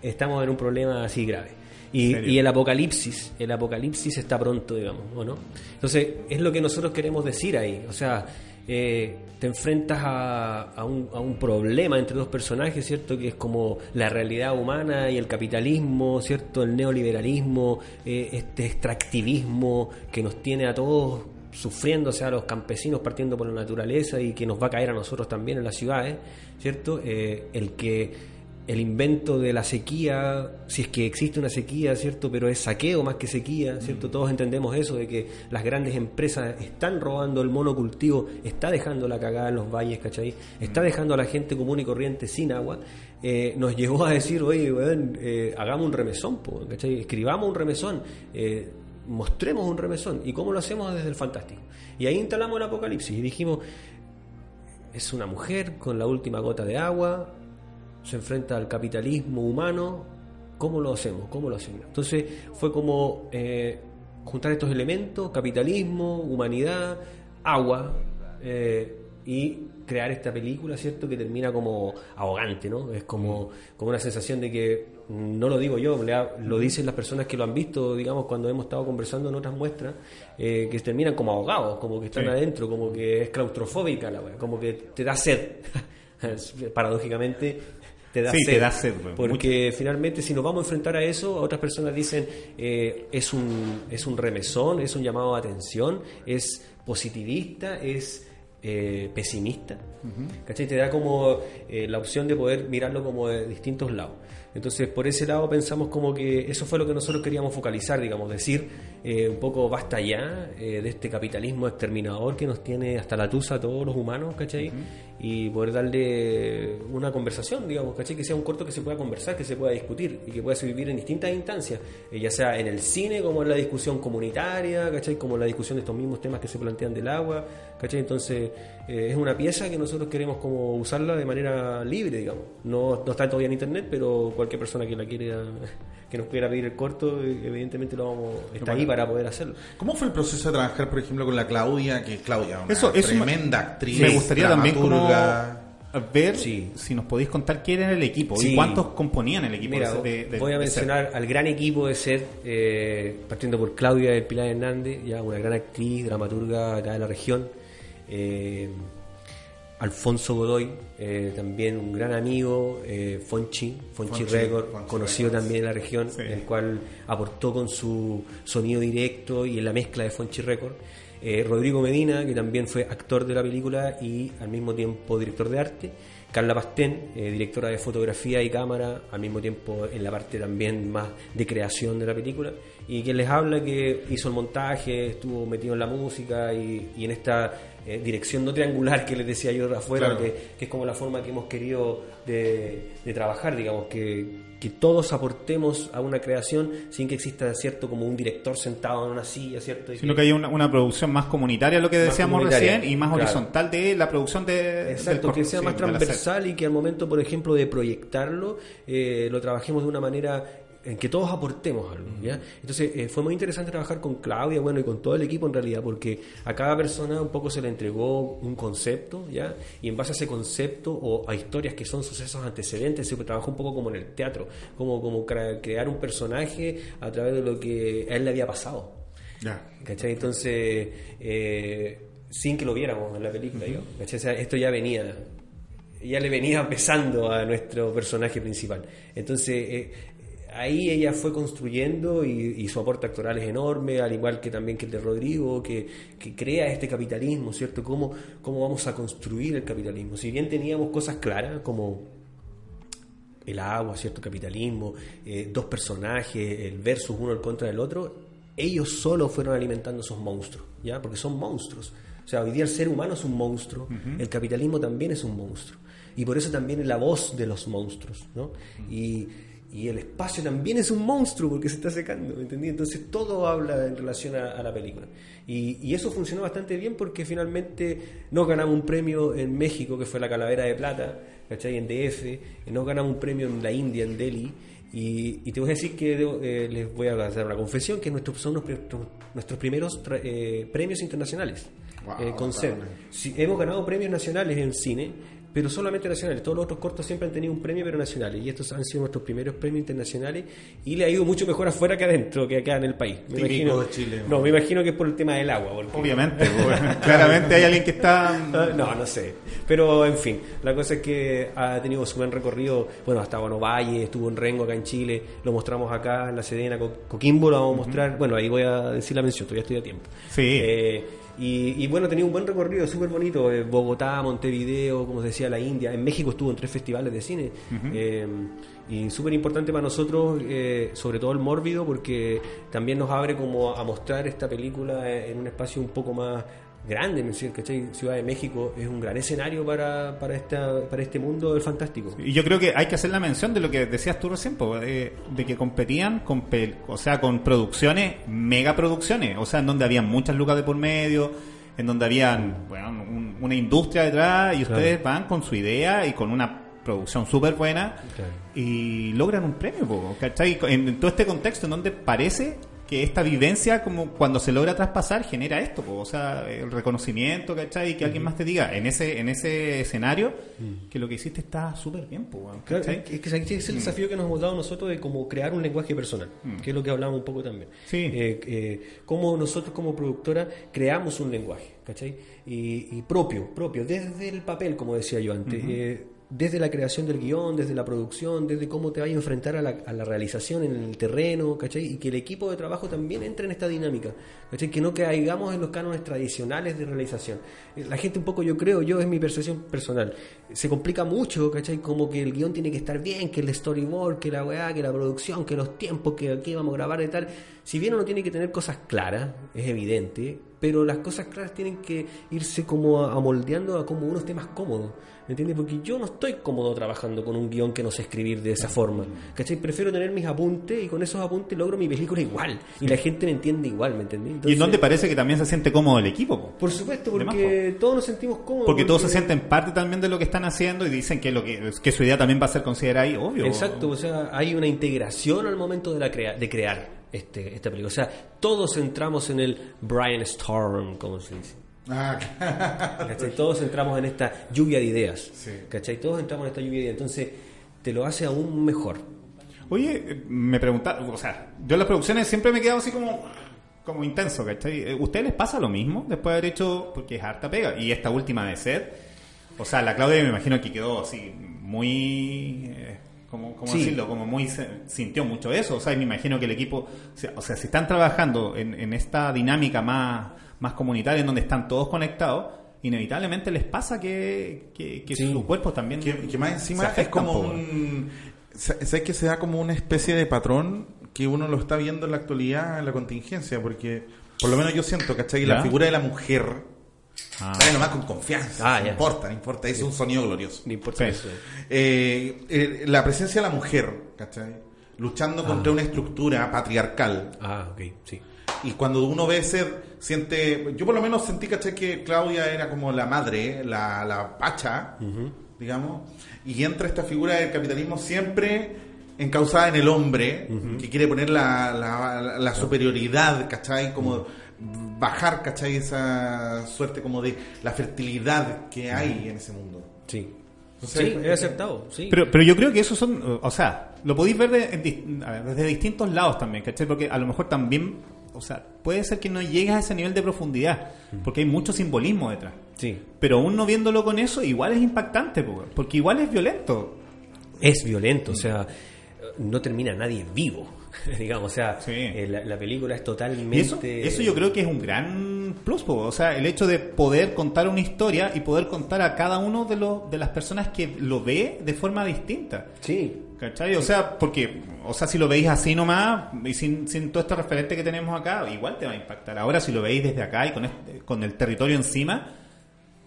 estamos en un problema así grave. Y, el apocalipsis, el apocalipsis está pronto, digamos, ¿o no? Entonces, es lo que nosotros queremos decir ahí. O sea, eh, te enfrentas a, un, a, un, problema entre dos personajes, ¿cierto? Que es como la realidad humana y el capitalismo, ¿cierto? El neoliberalismo, eh, este extractivismo que nos tiene a todos sufriendo, o sea, los campesinos partiendo por la naturaleza y que nos va a caer a nosotros también en las ciudades, ¿cierto? Eh, el que el invento de la sequía, si es que existe una sequía, ¿cierto? Pero es saqueo más que sequía, ¿cierto? Todos entendemos eso, de que las grandes empresas están robando el monocultivo, está dejando la cagada en los valles, ¿cachai? Está dejando a la gente común y corriente sin agua. Eh, nos llevó a decir, oye, eh, hagamos un remesón, ¿cachai? Escribamos un remesón, eh, mostremos un remesón. ¿Y cómo lo hacemos desde el fantástico? Y ahí instalamos el apocalipsis y dijimos, es una mujer con la última gota de agua, se enfrenta al capitalismo humano, ¿cómo lo hacemos? ¿Cómo lo hacemos? Entonces fue como eh, juntar estos elementos, capitalismo, humanidad, agua, eh, y crear esta película, ¿cierto? Que termina como ahogante, ¿no? Es como, como una sensación de que, no lo digo yo, lo dicen las personas que lo han visto, digamos, cuando hemos estado conversando en otras muestras, eh, que terminan como ahogados, como que están adentro, como que es claustrofóbica la como que te da sed. Paradójicamente, te da sed. da sed porque finalmente si nos vamos a enfrentar a eso, otras personas dicen eh, es, un, es un remesón, es un llamado a atención, es positivista, es eh, pesimista. Te da como eh, la opción de poder mirarlo como de distintos lados. Entonces, por ese lado pensamos como que eso fue lo que nosotros queríamos focalizar, digamos, decir eh, un poco basta ya eh, de este capitalismo exterminador que nos tiene hasta la tusa a todos los humanos, ¿cachai? Y poder darle una conversación, digamos, ¿cachai? Que sea un corto que se pueda conversar, que se pueda discutir y que pueda vivir en distintas instancias, eh, ya sea en el cine, como en la discusión comunitaria, ¿cachai? Como en la discusión de estos mismos temas que se plantean del agua, ¿cachai? Entonces, es una pieza que nosotros queremos como usarla de manera libre, digamos. No está todavía en internet, pero cualquier persona que la quiera que nos pudiera pedir el corto, evidentemente lo vamos, está ahí para poder hacerlo. ¿Cómo fue el proceso de trabajar, por ejemplo, con la Claudia, que es Claudia, una Eso, tremenda actriz? Me gustaría también como ver si nos podéis contar quién era el equipo y cuántos componían el equipo. voy a mencionar al gran equipo de ser, eh, partiendo por Claudia del Pilar Hernández, ya una gran actriz, dramaturga acá de la región. Eh, Alfonso Godoy, eh, también un gran amigo, eh, Fonchi, Fonchi, Record, conocido también en la región, el cual aportó con su sonido directo y en la mezcla de Fonchi Record. Eh, Rodrigo Medina, que también fue actor de la película y al mismo tiempo director de arte. Carla Pastén, directora de fotografía y cámara, al mismo tiempo en la parte también más de creación de la película. Y quien les habla que hizo el montaje, estuvo metido en la música y, y en esta eh, dirección no triangular que les decía yo de afuera, que, es como la forma que hemos querido de, trabajar, digamos, que, todos aportemos a una creación sin que exista, ¿cierto?, como un director sentado en una silla, ¿cierto? Sino que, haya una, producción más comunitaria, lo que decíamos recién, y más horizontal de la producción de... Exacto, que sea más transversal y que al momento, por ejemplo, de proyectarlo, eh, lo trabajemos de una manera en que todos aportemos algo. ¿ya? Entonces eh, fue muy interesante trabajar con Claudia, bueno, y con todo el equipo en realidad, porque a cada persona un poco se le entregó un concepto, ¿ya? Y en base a ese concepto o a historias que son sucesos antecedentes, se trabajó un poco como en el teatro, como, como crear un personaje a través de lo que a él le había pasado. ¿Cachai? Entonces, eh, sin que lo viéramos en la película, esto ya venía ya le venía pesando a nuestro personaje principal. Entonces, eh, ahí ella fue construyendo y, su aporte actoral es enorme, al igual que también que el de Rodrigo, que, crea este capitalismo, ¿cierto? ¿Cómo, ¿Cómo vamos a construir el capitalismo? Si bien teníamos cosas claras como el agua, ¿cierto? Capitalismo, eh, dos personajes, el versus uno en contra del otro, ellos solo fueron alimentando esos monstruos, ¿ya? Porque son monstruos. O sea, hoy día el ser humano es un monstruo, el capitalismo también es un monstruo. Y por eso también es la voz de los monstruos, ¿no? Y y el espacio también es un monstruo porque se está secando, ¿entendí? Entonces todo habla en relación a, la película. Y, eso funcionó bastante bien porque finalmente nos ganamos un premio en México, que fue la Calavera de Plata, ¿cachai? En DF, nos ganamos un premio en la India, en Delhi. Y, te voy a decir que eh, les voy a hacer una confesión, que nuestros, son nuestros primeros eh, premios internacionales. Eh, con hemos ganado premios nacionales en cine, pero solamente nacionales. Todos los otros cortos siempre han tenido un premio, pero nacionales. Y estos han sido nuestros primeros premios internacionales y le ha ido mucho mejor afuera que adentro, que acá en el país. Me imagino, de Chile. No, me imagino que es por el tema del agua. Obviamente, pues, claramente hay alguien que está... No, no sé. Pero, en fin, la cosa es que ha tenido su buen recorrido. Bueno, hasta Bueno Valle, estuvo en Rengo acá en Chile, lo mostramos acá en la Sedena, Coquimbo lo vamos a mostrar. Bueno, ahí voy a decir la mención, todavía estoy a tiempo. Sí. Eh, y, bueno, tenía un buen recorrido, súper bonito. Eh, Bogotá, Montevideo, como decía la India. En México estuvo en tres festivales de cine. Eh, y súper importante para nosotros, eh, sobre todo el mórbido, porque también nos abre como a mostrar esta película en un espacio un poco más grande, ¿me ¿cachai? Ciudad de México es un gran escenario para, para, esta, para este mundo del fantástico. Y yo creo que hay que hacer la mención de lo que decías tú recién, de, de, que competían con, o sea, con producciones, mega producciones, o sea, en donde había muchas lucas de por medio, en donde habían bueno, una industria detrás y ustedes van con su idea y con una producción súper buena y logran un premio, ¿cachai? En, todo este contexto en donde parece que esta vivencia, como cuando se logra traspasar, genera esto, o sea, el reconocimiento, ¿cachai? Y que alguien más te diga en ese en ese escenario que lo que hiciste está súper bien, ¿cachai? es que ese es el mm. desafío que nos hemos dado nosotros de como crear un lenguaje personal, mm. que es lo que hablamos un poco también. Sí. Eh, eh, cómo nosotros como productora creamos un lenguaje, ¿cachai? Y, propio, propio, desde el papel, como decía yo antes desde la creación del guion, desde la producción, desde cómo te vayas a enfrentar a la, realización en el terreno, ¿cachai? Y que el equipo de trabajo también entre en esta dinámica, ¿cachai? Que no caigamos en los cánones tradicionales de realización. Eh, la gente un poco, yo creo, yo es mi percepción personal, se complica mucho, ¿cachai? Como que el guion tiene que estar bien, que el storyboard, que la weá, que la producción, que los tiempos, que aquí vamos a grabar y tal. Si bien uno tiene que tener cosas claras, es evidente, pero las cosas claras tienen que irse como amoldeando a como uno esté más cómodo. ¿Me entiendes? Porque yo no estoy cómodo trabajando con un guion que no sé escribir de esa forma. ¿Cachai? Prefiero tener mis apuntes y con esos apuntes logro mi película igual. Y la gente me entiende igual, ¿me entiendes? ¿Y en dónde parece que también se siente cómodo el equipo? Por supuesto, porque todos nos sentimos cómodos. Porque, todos se sienten parte también de lo que están haciendo y dicen que lo que, que su idea también va a ser considerada ahí, obvio. Exacto, o sea, hay una integración al momento de, la de crear este, esta película. O sea, todos entramos en el Brian Storm, como se dice. Ah, Todos entramos en esta lluvia de ideas. ¿Cachai? Todos entramos en esta lluvia de ideas. Entonces, te lo hace aún mejor. Oye, me preguntaba, o sea, yo en las producciones siempre me he quedado así como, como intenso, ¿cachai? ¿Ustedes les pasa lo mismo después de haber hecho, porque es harta pega? Y esta última de ser, o sea, la Claudia me imagino que quedó así muy... Eh, como, como decirlo, como muy sintió mucho eso, o sea, me imagino que el equipo, o sea, si están trabajando en, en esta dinámica más más comunitaria, en donde están todos conectados, inevitablemente les pasa que, que, su cuerpo también. Que, más encima es como un. Sé que se da como una especie de patrón que uno lo está viendo en la actualidad, en la contingencia, porque por lo menos yo siento, ¿cachai? La figura de la mujer. Ah. nomás con confianza. Ah, no importa, no importa, es un sonido glorioso. No importa eso. Eh, eh, la presencia de la mujer, ¿cachai? Luchando contra ah. una estructura patriarcal. Ah, ok, sí. Y cuando uno ve ese, siente, yo por lo menos sentí, caché, que Claudia era como la madre, la, la pacha, digamos, y entra esta figura del capitalismo siempre encausada en el hombre, que quiere poner la, la, la superioridad, ¿cachai? Como bajar, ¿cachai? Esa suerte como de la fertilidad que hay en ese mundo. Sí. sí, he aceptado, sí. Pero, pero yo creo que eso son, o sea, lo podéis ver desde distintos lados también, ¿cachai? Porque a lo mejor también o sea, puede ser que no llegues a ese nivel de profundidad, porque hay mucho simbolismo detrás. Sí. Pero aún no viéndolo con eso, igual es impactante, porque igual es violento. Es violento, o sea, no termina nadie vivo, digamos, o sea, eh, la, película es totalmente... eso, yo creo que es un gran plus, o sea, el hecho de poder contar una historia y poder contar a cada uno de, los de las personas que lo ve de forma distinta. Sí. ¿Cachai? O sea, porque, o sea, si lo veis así nomás y sin, sin todo este referente que tenemos acá, igual te va a impactar. Ahora, si lo veis desde acá y con, este, con el territorio encima,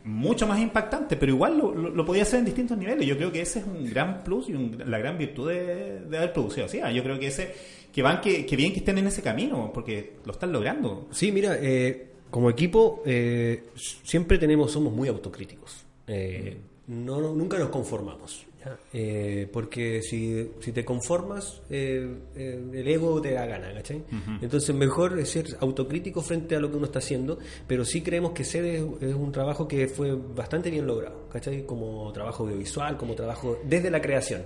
mucho más impactante, pero igual lo, lo, podía hacer en distintos niveles. Yo creo que ese es un gran plus y la gran virtud de, haber producido así. ¿ah? Yo creo que ese, que van, que, que, bien que estén en ese camino, porque lo están logrando. Sí, mira, eh, como equipo eh, siempre tenemos, somos muy autocríticos. Eh, no, nunca nos conformamos. Eh, porque si, si, te conformas, eh, eh, el ego te da gana, ¿cachai? Entonces, mejor ser autocrítico frente a lo que uno está haciendo, pero sí creemos que ser es, un trabajo que fue bastante bien logrado, ¿cachai? Como trabajo audiovisual, como trabajo desde la creación,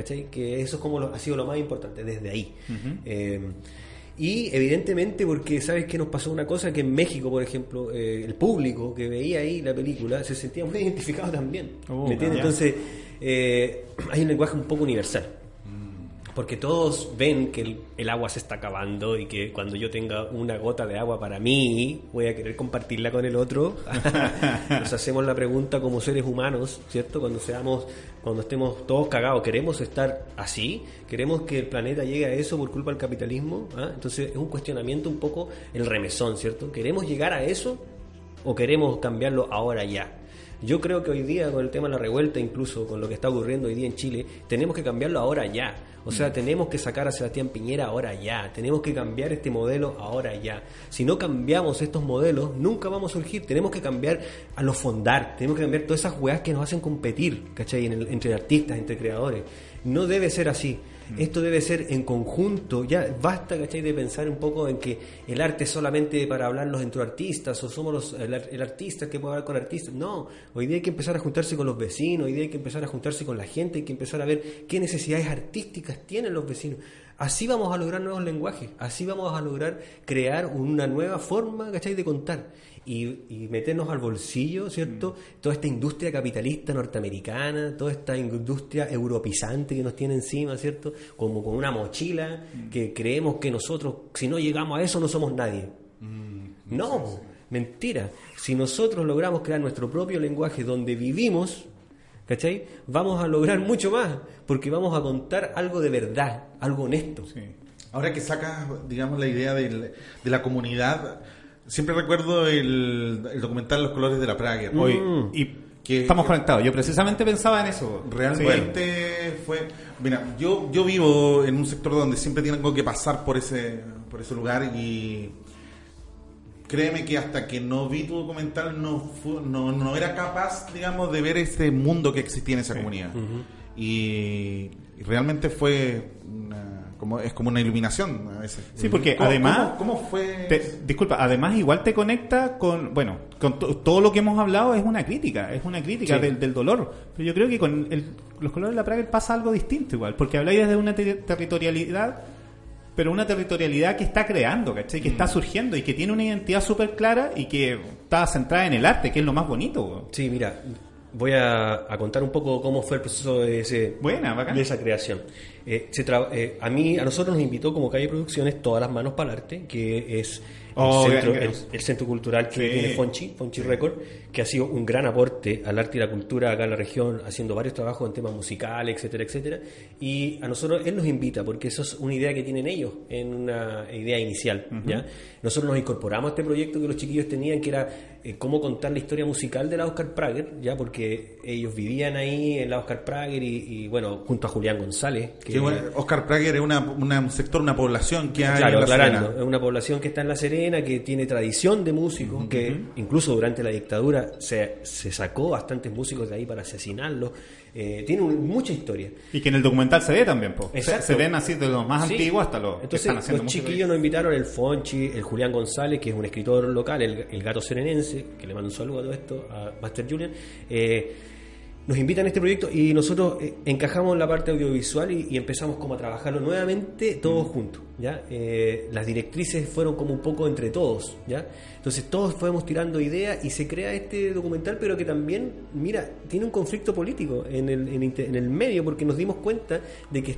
¿cachai? Que eso es como ha sido lo más importante, desde ahí. Y evidentemente porque sabes que nos pasó una cosa que en México, por ejemplo, el público que veía ahí la película se sentía muy identificado también. ¿Me oh, entiendes? Entonces eh, hay un lenguaje un poco universal. Porque todos ven que el, el, agua se está acabando y que cuando yo tenga una gota de agua para mí, voy a querer compartirla con el otro. Nos hacemos la pregunta como seres humanos, ¿cierto? Cuando seamos, cuando estemos todos cagados, ¿queremos estar así? ¿Queremos que el planeta llegue a eso por culpa del capitalismo? ¿Ah? Entonces es un cuestionamiento un poco el remesón, ¿cierto? ¿Queremos llegar a eso o queremos cambiarlo ahora ya? Yo creo que hoy día, con el tema de la revuelta, incluso con lo que está ocurriendo hoy día en Chile, tenemos que cambiarlo ahora ya. O sea, tenemos que sacar a Sebastián Piñera ahora ya. Tenemos que cambiar este modelo ahora ya. Si no cambiamos estos modelos, nunca vamos a surgir. Tenemos que cambiar a los fondar. Tenemos que cambiar todas esas weas que nos hacen competir, ¿cachai? entre artistas, entre creadores. No debe ser así. Esto debe ser en conjunto. Ya basta, ¿cachai? De pensar un poco en que el arte es solamente para hablarnos entre artistas o somos los, el, artista que puede hablar con artistas. No, hoy día hay que empezar a juntarse con los vecinos, hoy día hay que empezar a juntarse con la gente, hay que empezar a ver qué necesidades artísticas tienen los vecinos. Así vamos a lograr nuevos lenguajes, así vamos a lograr crear una nueva forma, ¿cachai? De contar y, meternos al bolsillo, ¿cierto? Mm. Toda esta industria capitalista norteamericana, toda esta industria europizante que nos tiene encima, ¿cierto? Como con una mochila mm. que creemos que nosotros, si no llegamos a eso, no somos nadie. Mm. no, mentira. Si nosotros logramos crear nuestro propio lenguaje donde vivimos, ¿cachai? Vamos a lograr mucho más, porque vamos a contar algo de verdad, algo honesto. Ahora que sacas, digamos, la idea de la comunidad, Siempre recuerdo el, documental Los colores de la Praga. Hoy, mm. y que, estamos conectados. Yo precisamente pensaba en eso. Realmente fue. Mira, yo, yo vivo en un sector donde siempre tengo que pasar por ese, por ese lugar y créeme que hasta que no vi tu documental no, no, no era capaz, digamos, de ver ese mundo que existía en esa comunidad. y, realmente fue una como es como una iluminación a veces. Sí, porque además ¿cómo, fue? disculpa, además igual te conecta con, bueno, con todo lo que hemos hablado es una crítica, es una crítica del, del, dolor. Pero yo creo que con el, los colores de la Praga pasa algo distinto igual, porque habláis de una territorialidad pero una territorialidad que está creando, ¿cachai? Que está mm. surgiendo y que tiene una identidad súper clara y que está centrada en el arte, que es lo más bonito. Sí, mira, voy a, contar un poco cómo fue el proceso de, ese, de esa creación. Eh, eh, a mí, a nosotros nos invitó como Calle Producciones Todas las Manos para el Arte, que es Oh, el, centro, cultural que tiene Fonchi, Fonchi Record, que ha sido un gran aporte al arte y la cultura acá en la región, haciendo varios trabajos en temas musicales, etcétera, etcétera. Y a nosotros él nos invita, porque eso es una idea que tienen ellos, en una idea inicial. ¿ya? Nosotros nos incorporamos a este proyecto que los chiquillos tenían, que era cómo contar la historia musical de la Oscar Prager, ya porque ellos vivían ahí en la Oscar Prager y, bueno, junto a Julián González. Que, Oscar Prager es una, un sector, una población que hay en la Serena. es una población que está en la Serena que tiene tradición de músicos, que incluso durante la dictadura se, se, sacó bastantes músicos de ahí para asesinarlos. Eh, tiene mucha historia. Y que en el documental se ve también, se, ven así de los más antiguos hasta los Entonces, que están haciendo Los chiquillos nos invitaron el Fonchi, el Julián González, que es un escritor local, el, gato serenense, que le mando un saludo a todo esto, a Master Julian. Eh, nos invitan a este proyecto y nosotros eh, encajamos la parte audiovisual y, empezamos como a trabajarlo nuevamente todos mm. juntos, ¿ya? Eh, las directrices fueron como un poco entre todos, ¿ya? Entonces todos fuimos tirando ideas y se crea este documental, pero que también, mira, tiene un conflicto político en el, en el medio porque nos dimos cuenta de que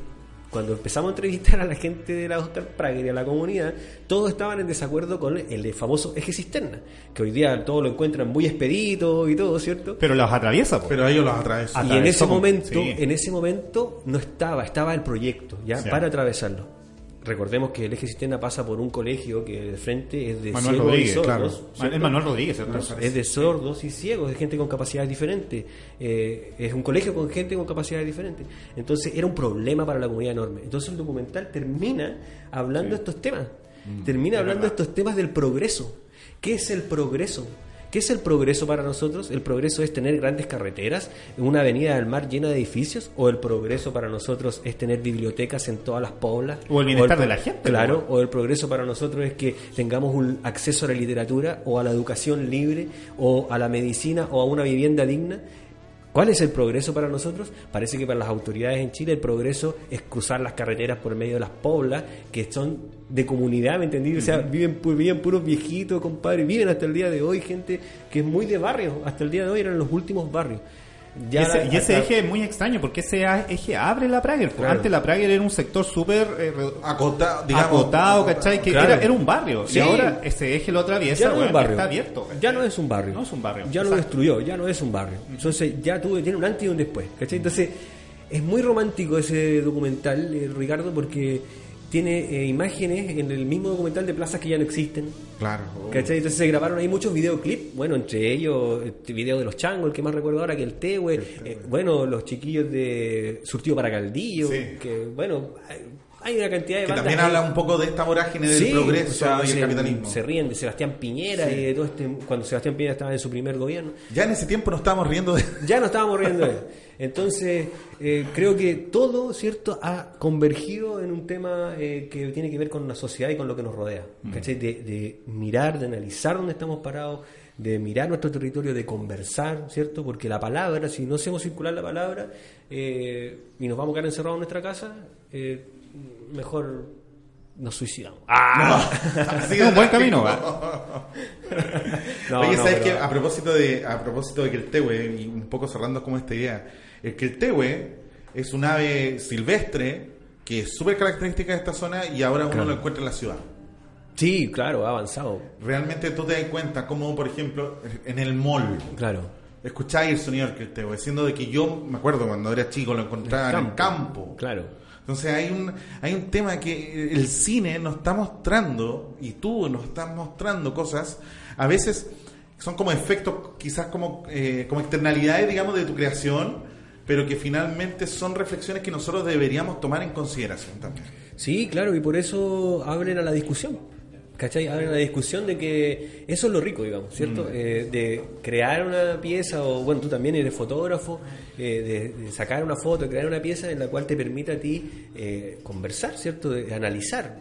cuando empezamos a entrevistar a la gente de la Oscar Prager y a la comunidad, todos estaban en desacuerdo con el famoso eje cisterna, que hoy día todos lo encuentran muy expedito y todo, ¿cierto? Pero los atraviesa, pero ellos los atraviesan. Y en ese momento, en ese momento no estaba, estaba el proyecto, ya, para atravesarlo. Recordemos que el eje cisterna pasa por un colegio que de frente es de Manuel ciegos Rodríguez, y sordos. Claro. Es Manuel Rodríguez, Es de sordos y ciegos, de gente con capacidades diferentes. Eh, es un colegio con gente con capacidades diferentes. Entonces era un problema para la comunidad enorme. Entonces el documental termina hablando de estos temas. Mm, termina hablando de estos temas del progreso. ¿Qué es el progreso? ¿Qué es el progreso para nosotros? ¿El progreso es tener grandes carreteras, una avenida del mar llena de edificios? ¿O el progreso para nosotros es tener bibliotecas en todas las poblas? ¿O el bienestar de la gente? Claro, o el progreso para nosotros es que tengamos un acceso a la literatura o a la educación libre o a la medicina o a una vivienda digna. ¿Cuál es el progreso para nosotros? Parece que para las autoridades en Chile el progreso es cruzar las carreteras por medio de las poblas, que son de comunidad, ¿me entendí? O sea, viven, viven puros viejitos, compadre, viven hasta el día de hoy gente que es muy de barrio, hasta el día de hoy eran los últimos barrios. Ya y ese, y ese eje es muy extraño porque ese eje abre la Prager. Antes la Prager era un sector súper eh, acotado, acotado, ¿cachai? Que era, era, un barrio. Y ahora ese eje lo atraviesa, ya no es barrio. está abierto. Ya no es un barrio. No es un barrio. Ya lo destruyó, ya no es un barrio. Entonces ya tuve, tiene un antes y un después, ¿cachai? Entonces es muy romántico ese documental, eh, Ricardo, porque tiene eh, imágenes en el mismo documental de plazas que ya no existen. Claro. ¿Cachai? Entonces se grabaron ahí muchos videoclips, bueno, entre ellos el video de los changos, el que más recuerdo ahora que el Tehue, eh, bueno, los chiquillos de Surtido para Caldillo, que bueno, hay una cantidad de que también habla un poco de esta vorágine del progreso y el capitalismo. Se ríen de Sebastián Piñera y de todo este cuando Sebastián Piñera estaba en su primer gobierno. Ya en ese tiempo no estábamos riendo de Ya no estábamos riendo de él. Entonces, eh, creo que todo, ¿cierto?, ha convergido en un tema eh, que tiene que ver con la sociedad y con lo que nos rodea. Mm. ¿Cachai? De, mirar, de analizar dónde estamos parados, de mirar nuestro territorio, de conversar, ¿cierto? Porque la palabra, si no hacemos circular la palabra eh, y nos vamos a quedar encerrados en nuestra casa, mejor nos suicidamos. ¡Ah! es un buen camino. Oye, ¿sabes qué? A propósito de a propósito de que el Tehue, y un poco cerrando como esta idea, es que el Tehue es un ave silvestre que es súper característica de esta zona y ahora uno lo encuentra en la ciudad. Sí, claro, ha avanzado. Realmente tú te das cuenta como, por ejemplo, en el mall. Claro. Escucháis el sonido del Tehue, siendo de que yo me acuerdo cuando era chico lo encontraba en el campo. Claro. Entonces hay un, hay un tema que el cine nos está mostrando, y tú nos estás mostrando cosas, a veces son como efectos, quizás como, eh, como externalidades, digamos, de tu creación, pero que finalmente son reflexiones que nosotros deberíamos tomar en consideración también. Sí, claro, y por eso abren a la discusión. ¿Cachai? Abren la discusión de que eso es lo rico, digamos, ¿cierto? Mm. Eh, de crear una pieza, o bueno, tú también eres fotógrafo, eh, de, sacar una foto, crear una pieza en la cual te permita a ti eh, conversar, ¿cierto? De, analizar,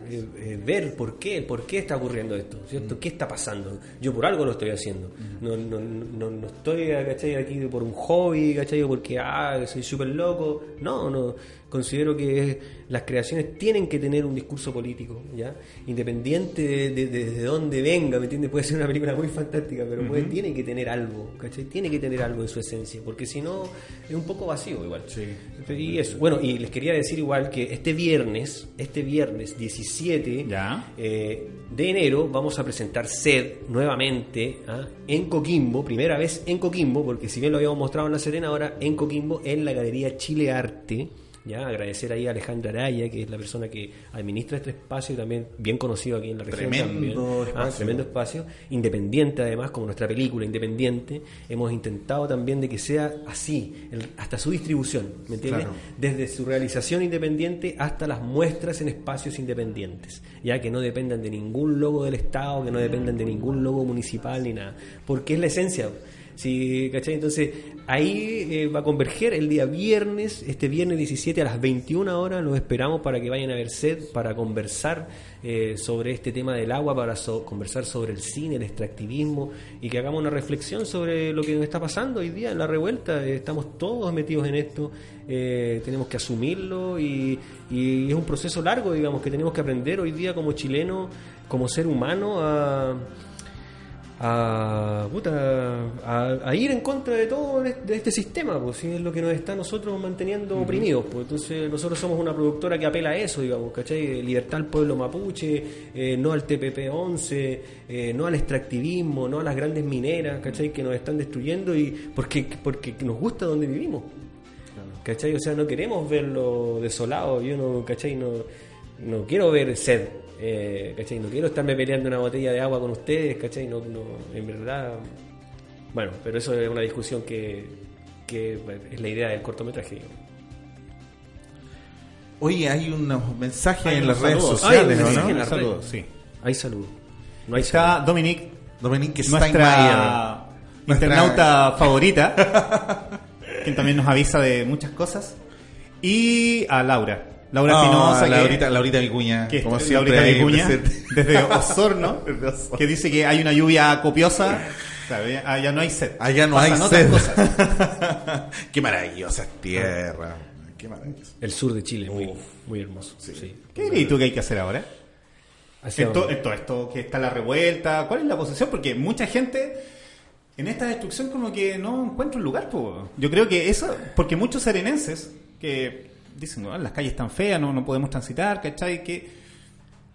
ver por qué, por qué está ocurriendo esto, ¿cierto? Mm. ¿Qué está pasando? Yo por algo lo estoy haciendo. Mm. No, no, no, no estoy, ¿cachai? Aquí por un hobby, ¿cachai? Porque, ah, soy súper loco. No, no considero que las creaciones tienen que tener un discurso político, ¿ya? Independiente de, de, dónde venga, ¿me entiendes? Puede ser una película muy fantástica, pero tiene que tener algo, ¿cachai? Tiene que tener algo en su esencia, porque si no es un poco vacío igual. Sí. Y eso, bueno, y les quería decir igual que este viernes, este viernes 17 eh, de enero, vamos a presentar SED nuevamente ¿ah? en Coquimbo, primera vez en Coquimbo, porque si bien lo habíamos mostrado en La Serena, ahora en Coquimbo, en la Galería Chile Arte. ¿Ya? Agradecer ahí a Alejandra Araya, que es la persona que administra este espacio y también bien conocido aquí en la región. Tremendo, ah, espacio. tremendo espacio. Independiente, además, como nuestra película independiente, hemos intentado también de que sea así, hasta su distribución, ¿me entiendes? Desde su realización independiente hasta las muestras en espacios independientes, ya que no dependan de ningún logo del Estado, que no dependan de ningún logo municipal ni nada, porque es la esencia Sí, ¿cachai? Entonces ahí eh, va a converger el día viernes, este viernes 17 a las 21 horas, los esperamos para que vayan a ver SED, para conversar eh, sobre este tema del agua, para conversar sobre el cine, el extractivismo y que hagamos una reflexión sobre lo que nos está pasando hoy día en la revuelta. Eh, estamos todos metidos en esto, tenemos que asumirlo y, y es un proceso largo, digamos, que tenemos que aprender hoy día como chileno, como ser humano a a, a, ir en contra de todo de este sistema, pues si es lo que nos está nosotros manteniendo oprimidos. Pues entonces nosotros somos una productora que apela a eso, digamos, ¿cachai? Libertad al pueblo mapuche, eh, no al TPP-11, eh, no al extractivismo, no a las grandes mineras, ¿cachai? Que nos están destruyendo y porque, porque nos gusta donde vivimos. ¿Cachai? O sea, no queremos verlo desolado, yo no, ¿cachai? No, no quiero ver sed eh, ¿cachai? No quiero estarme peleando una botella de agua con ustedes, ¿cachai? No, no, en verdad. Bueno, pero eso es una discusión que, que es la idea del cortometraje. Oye, hay unos mensajes en las redes sociales, ¿no? En saludos, sí. Hay salud. No hay Está Dominique, Dominique nuestra internauta favorita, quien también nos avisa de muchas cosas. Y a Laura, Laura no, Pinoza. Laurita, Laurita Vicuña. Que como siempre Laurita Vicuña, desde Osorno, que dice que hay una lluvia copiosa. Claro, allá no hay sed. Allá no hay sed. Qué maravillosa tierra. Qué maravillosa. El sur de Chile, muy, muy hermoso. Sí. ¿Qué crees tú que hay que hacer ahora? En, todo esto que está la revuelta, ¿cuál es la posición? Porque mucha gente en esta destrucción como que no encuentro un lugar. Po. Yo creo que eso, porque muchos serenenses que dicen, "Ah, las calles están feas, no, no podemos transitar, ¿cachai? Que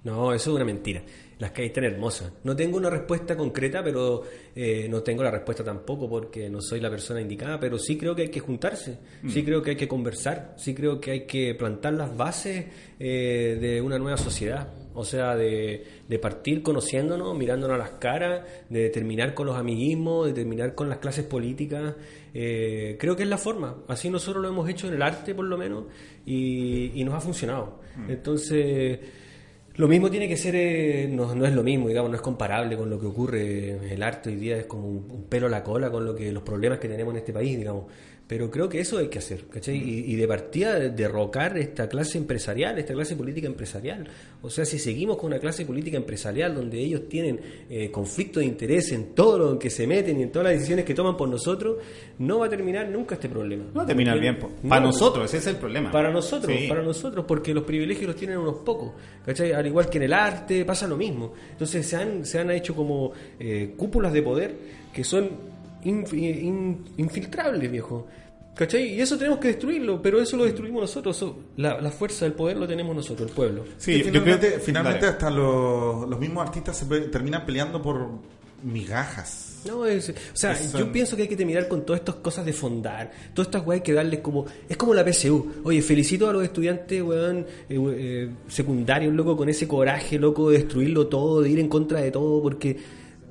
No, eso es una mentira. Las calles están hermosas. No tengo una respuesta concreta, pero eh, no tengo la respuesta tampoco porque no soy la persona indicada, pero sí creo que hay que juntarse, sí creo que hay que conversar, sí creo que hay que plantar las bases eh, de una nueva sociedad. O sea, de, de partir conociéndonos, mirándonos a las caras, de terminar con los amiguismos, de terminar con las clases políticas. Eh, creo que es la forma. Así nosotros lo hemos hecho en el arte, por lo menos, y, y nos ha funcionado. Entonces, lo mismo tiene que ser, eh, no, no es lo mismo, digamos, no es comparable con lo que ocurre. El arte hoy día es como un, un pelo a la cola con lo que los problemas que tenemos en este país, digamos. Pero creo que eso hay que hacer, ¿cachai? Y, y de partida de- derrocar esta clase empresarial, esta clase política empresarial. O sea, si seguimos con una clase política empresarial donde ellos tienen eh, conflicto de interés en todo lo que se meten y en todas las decisiones que toman por nosotros, no va a terminar nunca este problema. no va a terminar bien. no, Para nosotros, ese es el problema. para nosotros, Sí. para nosotros, porque los privilegios los tienen unos pocos, ¿cachai? Al igual que en el arte pasa lo mismo. Entonces se han, se han hecho como eh, cúpulas de poder que son inf- in- infiltrables, viejo. ¿Cachai? Y eso tenemos que destruirlo, pero eso lo destruimos nosotros. eso- la, la fuerza del poder lo tenemos nosotros, el pueblo. Sí, yo creo finalmente, finalmente Dale. hasta los, los mismos artistas se pe- terminan peleando por migajas. No, es, o sea, Eso- yo pienso que hay que terminar con todas estas cosas de fondar, todas estas weas hay que darles como, es como la PSU. Oye, felicito a los estudiantes, weón, eh, eh, secundarios, loco, con ese coraje, loco, de destruirlo todo, de ir en contra de todo, porque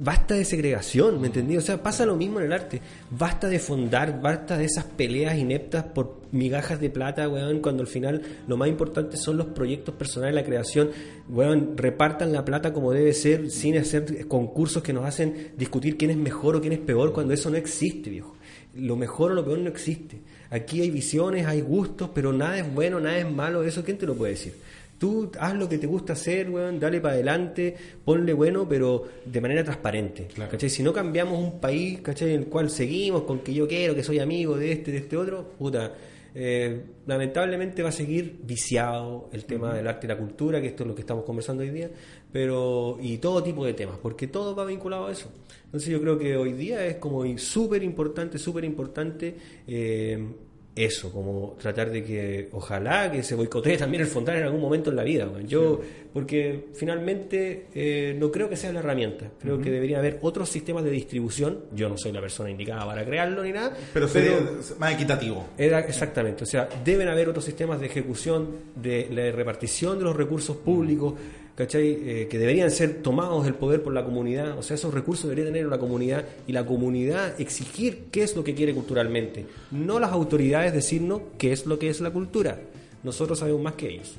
basta de segregación, ¿me entendí? O sea, pasa lo mismo en el arte. Basta de fondar, basta de esas peleas ineptas por migajas de plata, weón, cuando al final lo más importante son los proyectos personales, la creación. Weón, repartan la plata como debe ser, sin hacer concursos que nos hacen discutir quién es mejor o quién es peor, cuando eso no existe, viejo. Lo mejor o lo peor no existe. Aquí hay visiones, hay gustos, pero nada es bueno, nada es malo. ¿Eso quién te lo puede decir? Tú haz lo que te gusta hacer, weón, dale para adelante, ponle bueno, pero de manera transparente. ¿cachai? Si no cambiamos un país, ¿cachai? En el cual seguimos con que yo quiero, que soy amigo de este, de este otro, puta, eh, lamentablemente va a seguir viciado el tema del arte y la cultura, que esto es lo que estamos conversando hoy día, pero y todo tipo de temas, porque todo va vinculado a eso. Entonces yo creo que hoy día es como súper importante, súper importante eh, eso, como tratar de que ojalá que se boicotee también el Fontana en algún momento en la vida. Yo, porque finalmente eh, no creo que sea la herramienta, creo que debería haber otros sistemas de distribución. Yo no soy la persona indicada para crearlo ni nada, Pero sería más equitativo. era exactamente, o sea, deben haber otros sistemas de ejecución, de la repartición de los recursos públicos, ¿cachai? Eh, que deberían ser tomados del poder por la comunidad, o sea, esos recursos debería tener la comunidad y la comunidad exigir qué es lo que quiere culturalmente, no las autoridades decirnos qué es lo que es la cultura. Nosotros sabemos más que ellos.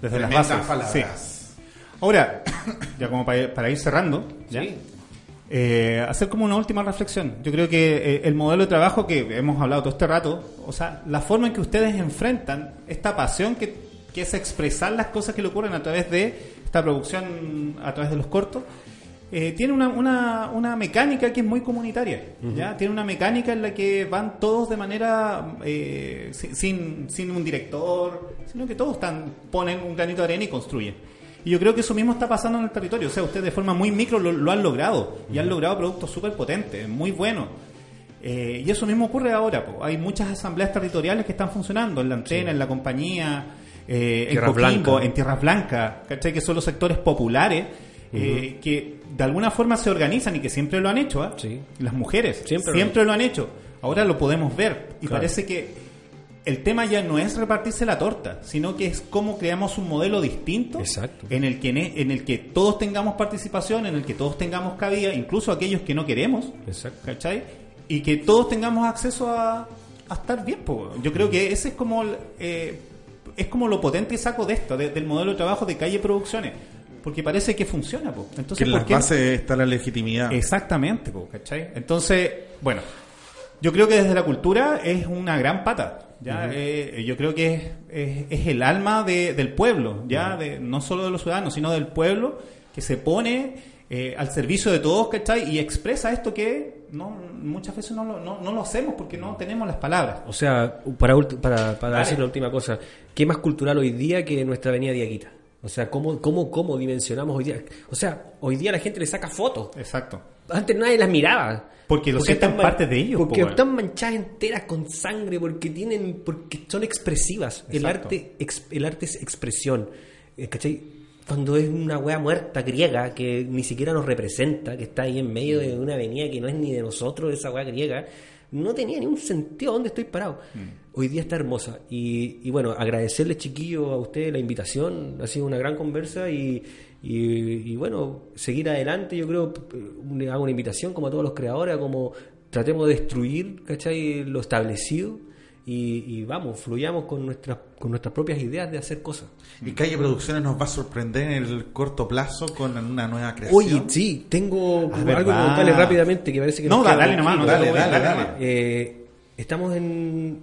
Desde las bases. palabras. sí. Ahora, ya como para, para ir cerrando, ¿ya? Sí. Eh, hacer como una última reflexión. Yo creo que eh, el modelo de trabajo que hemos hablado todo este rato, o sea, la forma en que ustedes enfrentan esta pasión que, que es expresar las cosas que le ocurren a través de esta producción, a través de los cortos, eh, tiene una, una, una mecánica que es muy comunitaria. ¿ya? Tiene una mecánica en la que van todos de manera eh, si- sin, sin un director, sino que todos están, ponen un granito de arena y construyen. Y yo creo que eso mismo está pasando en el territorio. O sea, ustedes de forma muy micro lo, lo han logrado y han logrado productos súper potentes, muy buenos. Eh, y eso mismo ocurre ahora. po. Hay muchas asambleas territoriales que están funcionando en la antena, en la compañía, eh, en Coquimbo, en Tierras Blancas, ¿cachai? Que son los sectores populares eh, que de alguna forma se organizan y que siempre lo han hecho. ¿ah? Sí. Las mujeres Siempre siempre, lo lo han hecho. Ahora lo podemos ver y Claro. parece que el tema ya no es repartirse la torta, sino que es cómo creamos un modelo distinto Exacto. en el que ne- en el que todos tengamos participación, en el que todos tengamos cabida, incluso aquellos que no queremos, Exacto. ¿cachai? Y que todos tengamos acceso a, a estar bien. po. Yo creo que ese es como eh, es como lo potente saco de esto, de- del modelo de trabajo de calle producciones, porque parece que funciona. po. Entonces, Que en ¿por las bases está la legitimidad. Exactamente, po, ¿cachai? Entonces, bueno, yo creo que desde la cultura es una gran pata. ¿ya? Eh, yo creo que es, es- es el alma de- del pueblo, ya de, no solo de los ciudadanos, sino del pueblo que se pone eh, al servicio de todos, ¿cachai? Y expresa esto que no, muchas veces no lo, no, no lo hacemos porque no tenemos las palabras. O sea, para, para, para decir la última cosa, ¿qué más cultural hoy día que nuestra avenida Diaguita? O sea, ¿cómo, cómo, cómo dimensionamos hoy día? O sea, hoy día la gente le saca fotos. Exacto. antes nadie las miraba. Porque lo sienten están parte de ellos, Porque están manchadas enteras con sangre, porque tienen, porque son expresivas. El arte, ex- el arte es expresión. Eh, ¿Cachai? Cuando es una wea muerta griega que ni siquiera nos representa, que está ahí en medio de una avenida que no es ni de nosotros, esa wea griega, no tenía ni un sentido dónde estoy parado. Hoy día está hermosa. Y, y bueno, agradecerles, chiquillos, a ustedes la invitación. Ha sido una gran conversa y, y, y bueno, seguir adelante. Yo creo, eh, le hago una invitación como a todos los creadores, a como tratemos de destruir, ¿cachai? Lo establecido y, y vamos, fluyamos con nuestras, con nuestras propias ideas de hacer cosas. Y Calle Producciones nos va a sorprender en el corto plazo con una nueva creación. Oye, sí, tengo Ah, algo que contarle rápidamente que parece que No, nos queda dale nomás, no, dale, dale, dale, dale. Eh, estamos en,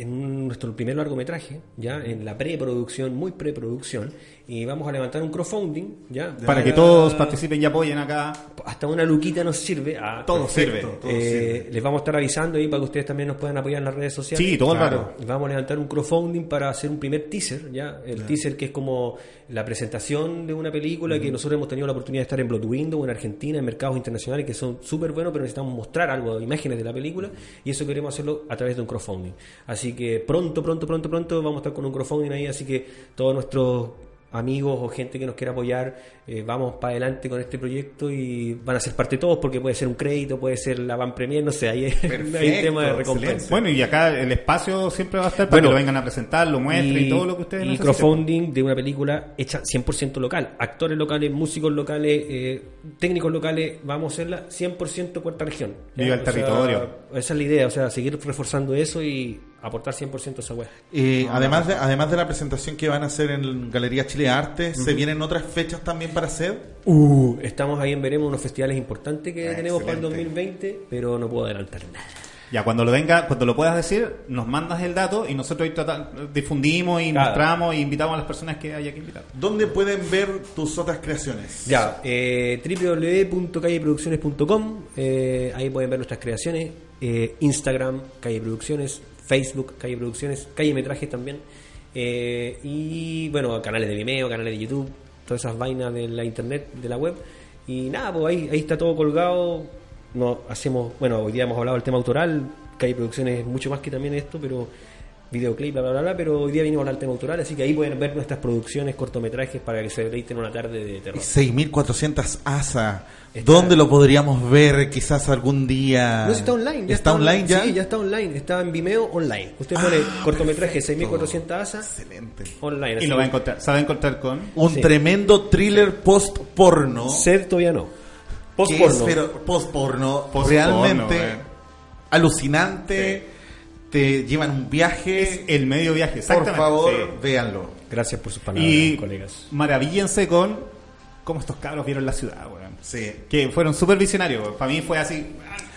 en nuestro primer largometraje, ya en la preproducción, muy preproducción, y vamos a levantar un crowdfunding, ya Para que todos participen y apoyen acá. hasta una luquita nos sirve. Ah, Todo Perfecto, sirve. todo eh, sirve. les vamos a estar avisando ahí para que ustedes también nos puedan apoyar en las redes sociales. Sí, todo el Claro. rato. Y Vamos a levantar un crowdfunding para hacer un primer teaser, ya el teaser que es como la presentación de una película que nosotros hemos tenido la oportunidad de estar en Blood Window, en Argentina, en mercados internacionales que son súper buenos, pero necesitamos mostrar algo, imágenes de la película, y eso queremos hacerlo a través de un crowdfunding. Así que pronto, pronto, pronto, pronto vamos a estar con un crowdfunding ahí, así que todos nuestros amigos o gente que nos quiera apoyar, eh, vamos para adelante con este proyecto y van a ser parte todos porque puede ser un crédito, puede ser la van premier, no sé, ahí hay, hay tema de recompensa. excelente. Bueno, y acá el espacio siempre va a estar para Bueno, que lo vengan a presentar, lo muestren y, todo lo que ustedes y crowdfunding de una película hecha 100% local. Actores locales, músicos locales, eh, técnicos locales, vamos a hacerla 100% cuarta región. Viva el O sea, territorio. esa es la idea, o sea, seguir reforzando eso y aportar 100% a esa web. Eh, además, de, además de la presentación que van a hacer en Galería Chile Arte, ¿se vienen otras fechas también para hacer? Uh, estamos ahí en Veremos, unos festivales importantes que Ah, tenemos para el excelente. 2020, pero no puedo adelantar nada. Ya, cuando lo venga, cuando lo puedas decir, nos mandas el dato y nosotros ahí trata- difundimos y Claro. mostramos e invitamos a las personas que haya que invitar. ¿Dónde pueden ver tus otras creaciones? Ya, eh, www.calleproducciones.com, eh, ahí pueden ver nuestras creaciones, eh, Instagram, Calle Producciones, Facebook, Calle Producciones, Calle Metrajes también, eh, y bueno, canales de Vimeo, canales de YouTube, todas esas vainas de la internet, de la web, y nada, pues ahí, ahí está todo colgado, no hacemos, bueno, hoy día hemos hablado del tema autoral, Calle Producciones es mucho más que también esto, pero videoclip, bla, bla, bla, bla, pero hoy día vinimos a hablar del tema autoral, así que ahí pueden ver nuestras producciones, cortometrajes, para que se deleiten una tarde de terror. 6.400 ASA. Está- ¿Dónde lo podríamos ver quizás algún día? No, si está online. ya ¿Está online ya? Sí, ya está online. Está en Vimeo online. Usted pone cortometraje 6400 ASA Excelente. online. Y lo va a encontrar, se va a encontrar con... Un Sí. tremendo thriller post-porno. Ser todavía no. Post-porno. pero post-porno. Post-porno, realmente eh. alucinante. Te llevan un viaje. El medio viaje, Por favor, sí. véanlo. Gracias por sus palabras, Y colegas. maravíllense con cómo estos cabros vieron la ciudad, weón. Sí. Que fueron súper visionarios. Para mí fue así...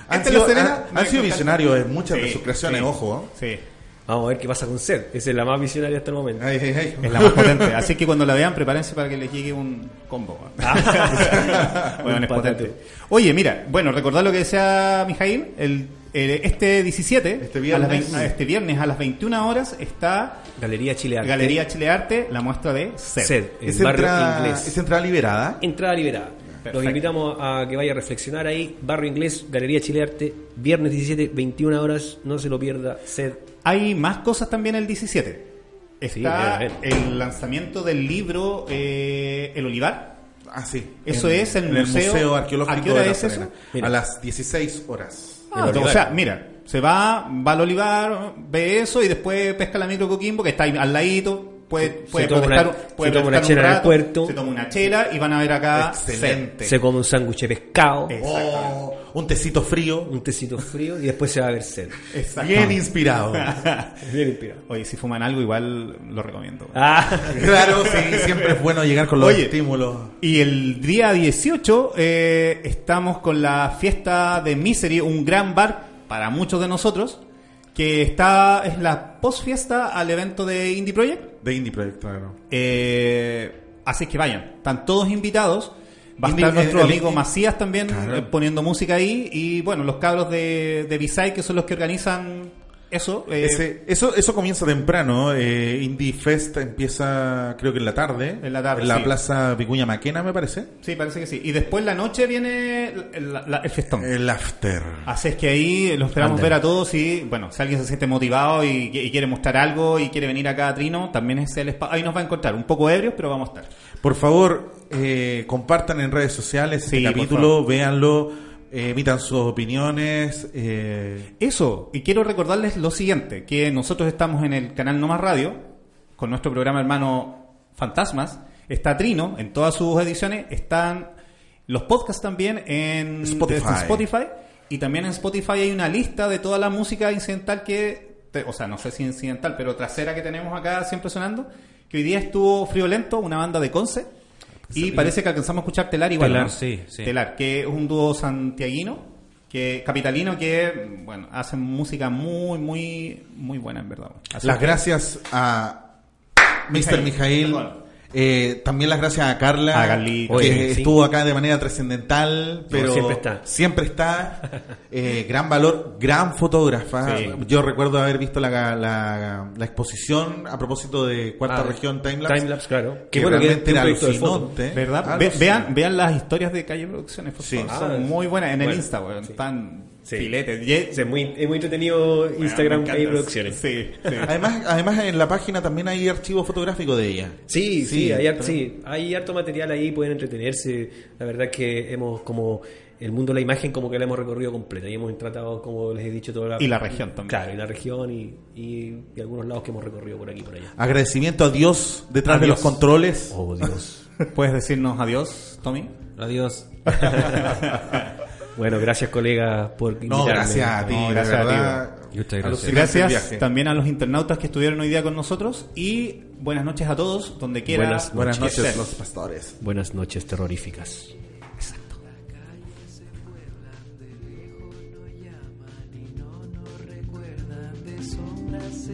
Han es sido, Serena, han- sido visionarios en muchas de Sí, sus creaciones, sí, ojo. Sí, Vamos a ver qué pasa con Ser. Esa es la más visionaria hasta el momento. Ay, ay, ay. es la más potente. Así que cuando la vean, prepárense para que les llegue un combo. weón. Bueno, Un es potente. Oye, mira, bueno, recordar lo que decía Mijail, el- este 17, Este viernes. a las a este viernes a las 21 horas está Galería Chile Arte. Galería Chile Arte, la muestra de Sed. Sed, ¿Es barrio entrada, inglés. ¿Es entrada liberada? Entrada liberada. Los invitamos a que vaya a reflexionar ahí. Barrio Inglés, Galería Chile Arte, viernes 17, 21 horas. No se lo pierda. Sed. Hay más cosas también el 17. Está el lanzamiento del libro eh, El Olivar. Ah, sí. Eso es en el Museo- Museo ¿A Arqueológico qué hora de La es eso? A las 16 horas. Ah, o sea, mira, se va, va al Olivar, ve eso y después pesca la micro Coquimbo, que está ahí al ladito. Puede, puede toma protestar- una- puede se toma una protestar un chela en el rato, puerto. Se toma una chela y van a ver acá. Excelente. Se come un sándwich de pescado. Oh, un tecito frío. un tecito frío y después se va a ver Sed. Bien inspirado. Bien inspirado. Oye, si fuman algo, igual lo recomiendo. Ah, claro, sí, siempre es bueno llegar con los Oye. estímulos. Y el día 18 eh, estamos con la fiesta de Misery, un gran bar para muchos de nosotros, que está es la post fiesta al evento de Indie Project. De Indie Project, claro. Eh, así que vayan, están todos invitados. Va a estar nuestro el- amigo el- Macías también Claro. eh, poniendo música ahí. Y bueno, los cabros de, de B-Side, que son los que organizan eso, eh, Ese- eso, eso comienza temprano. Eh, Indie Fest empieza, creo que en la tarde. En la tarde, En la sí. plaza Vicuña Maquena, me parece. sí, parece que sí. Y después la noche viene el, la- el festón. El After. Así es que ahí lo esperamos Anda. ver a todos y, bueno, si alguien se siente motivado y, y quiere mostrar algo y quiere venir acá a Trino, también es el espacio. Ahí nos va a encontrar, un poco ebrios, pero vamos a estar. Por favor, eh, compartan en redes sociales Sí, este capítulo, véanlo, eh, emitan sus opiniones. eh, Eso, y quiero recordarles lo siguiente, que nosotros estamos en el canal No Más Radio, con nuestro programa hermano Fantasmas, está Trino en todas sus ediciones, están los podcasts también en Spotify. Spotify, y también en Spotify hay una lista de toda la música incidental que, te- o sea, no sé si incidental, pero trasera que tenemos acá siempre sonando, que hoy día estuvo Friolento, una banda de Conce, y parece que alcanzamos a escuchar Telar igual. Telar, ¿no? sí, sí. Telar, que es un dúo santiaguino, que capitalino que, bueno, hacen música muy, muy, muy buena en verdad. Así las que- gracias a Mr. Mijail, Mijail. Eh, también las gracias a Carla, A Carlito. que Oye, sí. estuvo acá de manera trascendental, pero siempre está. siempre está. Eh, gran valor, gran fotógrafa. Sí. Yo recuerdo haber visto la, la, la exposición a propósito de Cuarta Ah, Región Timelapse. Timelapse, claro. Que, bueno, realmente era alucinante. ¿Verdad? Ve- así. vean, vean las historias de Calle Producciones, por Sí. Ah, Son muy buenas en el Insta. Están Sí. filetes. Es muy, es muy entretenido Instagram encanta. Producciones. Sí, sí. Además, además en la página también hay archivo fotográfico de ella. Sí, sí, Sí, hay, pero- sí, hay harto material ahí, pueden entretenerse. La verdad es que hemos como el mundo de la imagen como que la hemos recorrido completa y hemos tratado, como les he dicho, toda la... Y la región también. Claro, y la región y, y, y algunos lados que hemos recorrido por aquí y por allá. Agradecimiento a Dios detrás de los controles. Oh, Dios. ¿Puedes decirnos adiós, Tommy? Adiós. bueno, gracias colegas por No, invitarme. gracias a ti, No, de gracias a ti, verdad. Muchas gracias. Gracias también a los internautas que estuvieron hoy día con nosotros y buenas noches a todos, donde quiera. Buenas Buenas noches, los pastores. Buenas noches terroríficas. de sombras se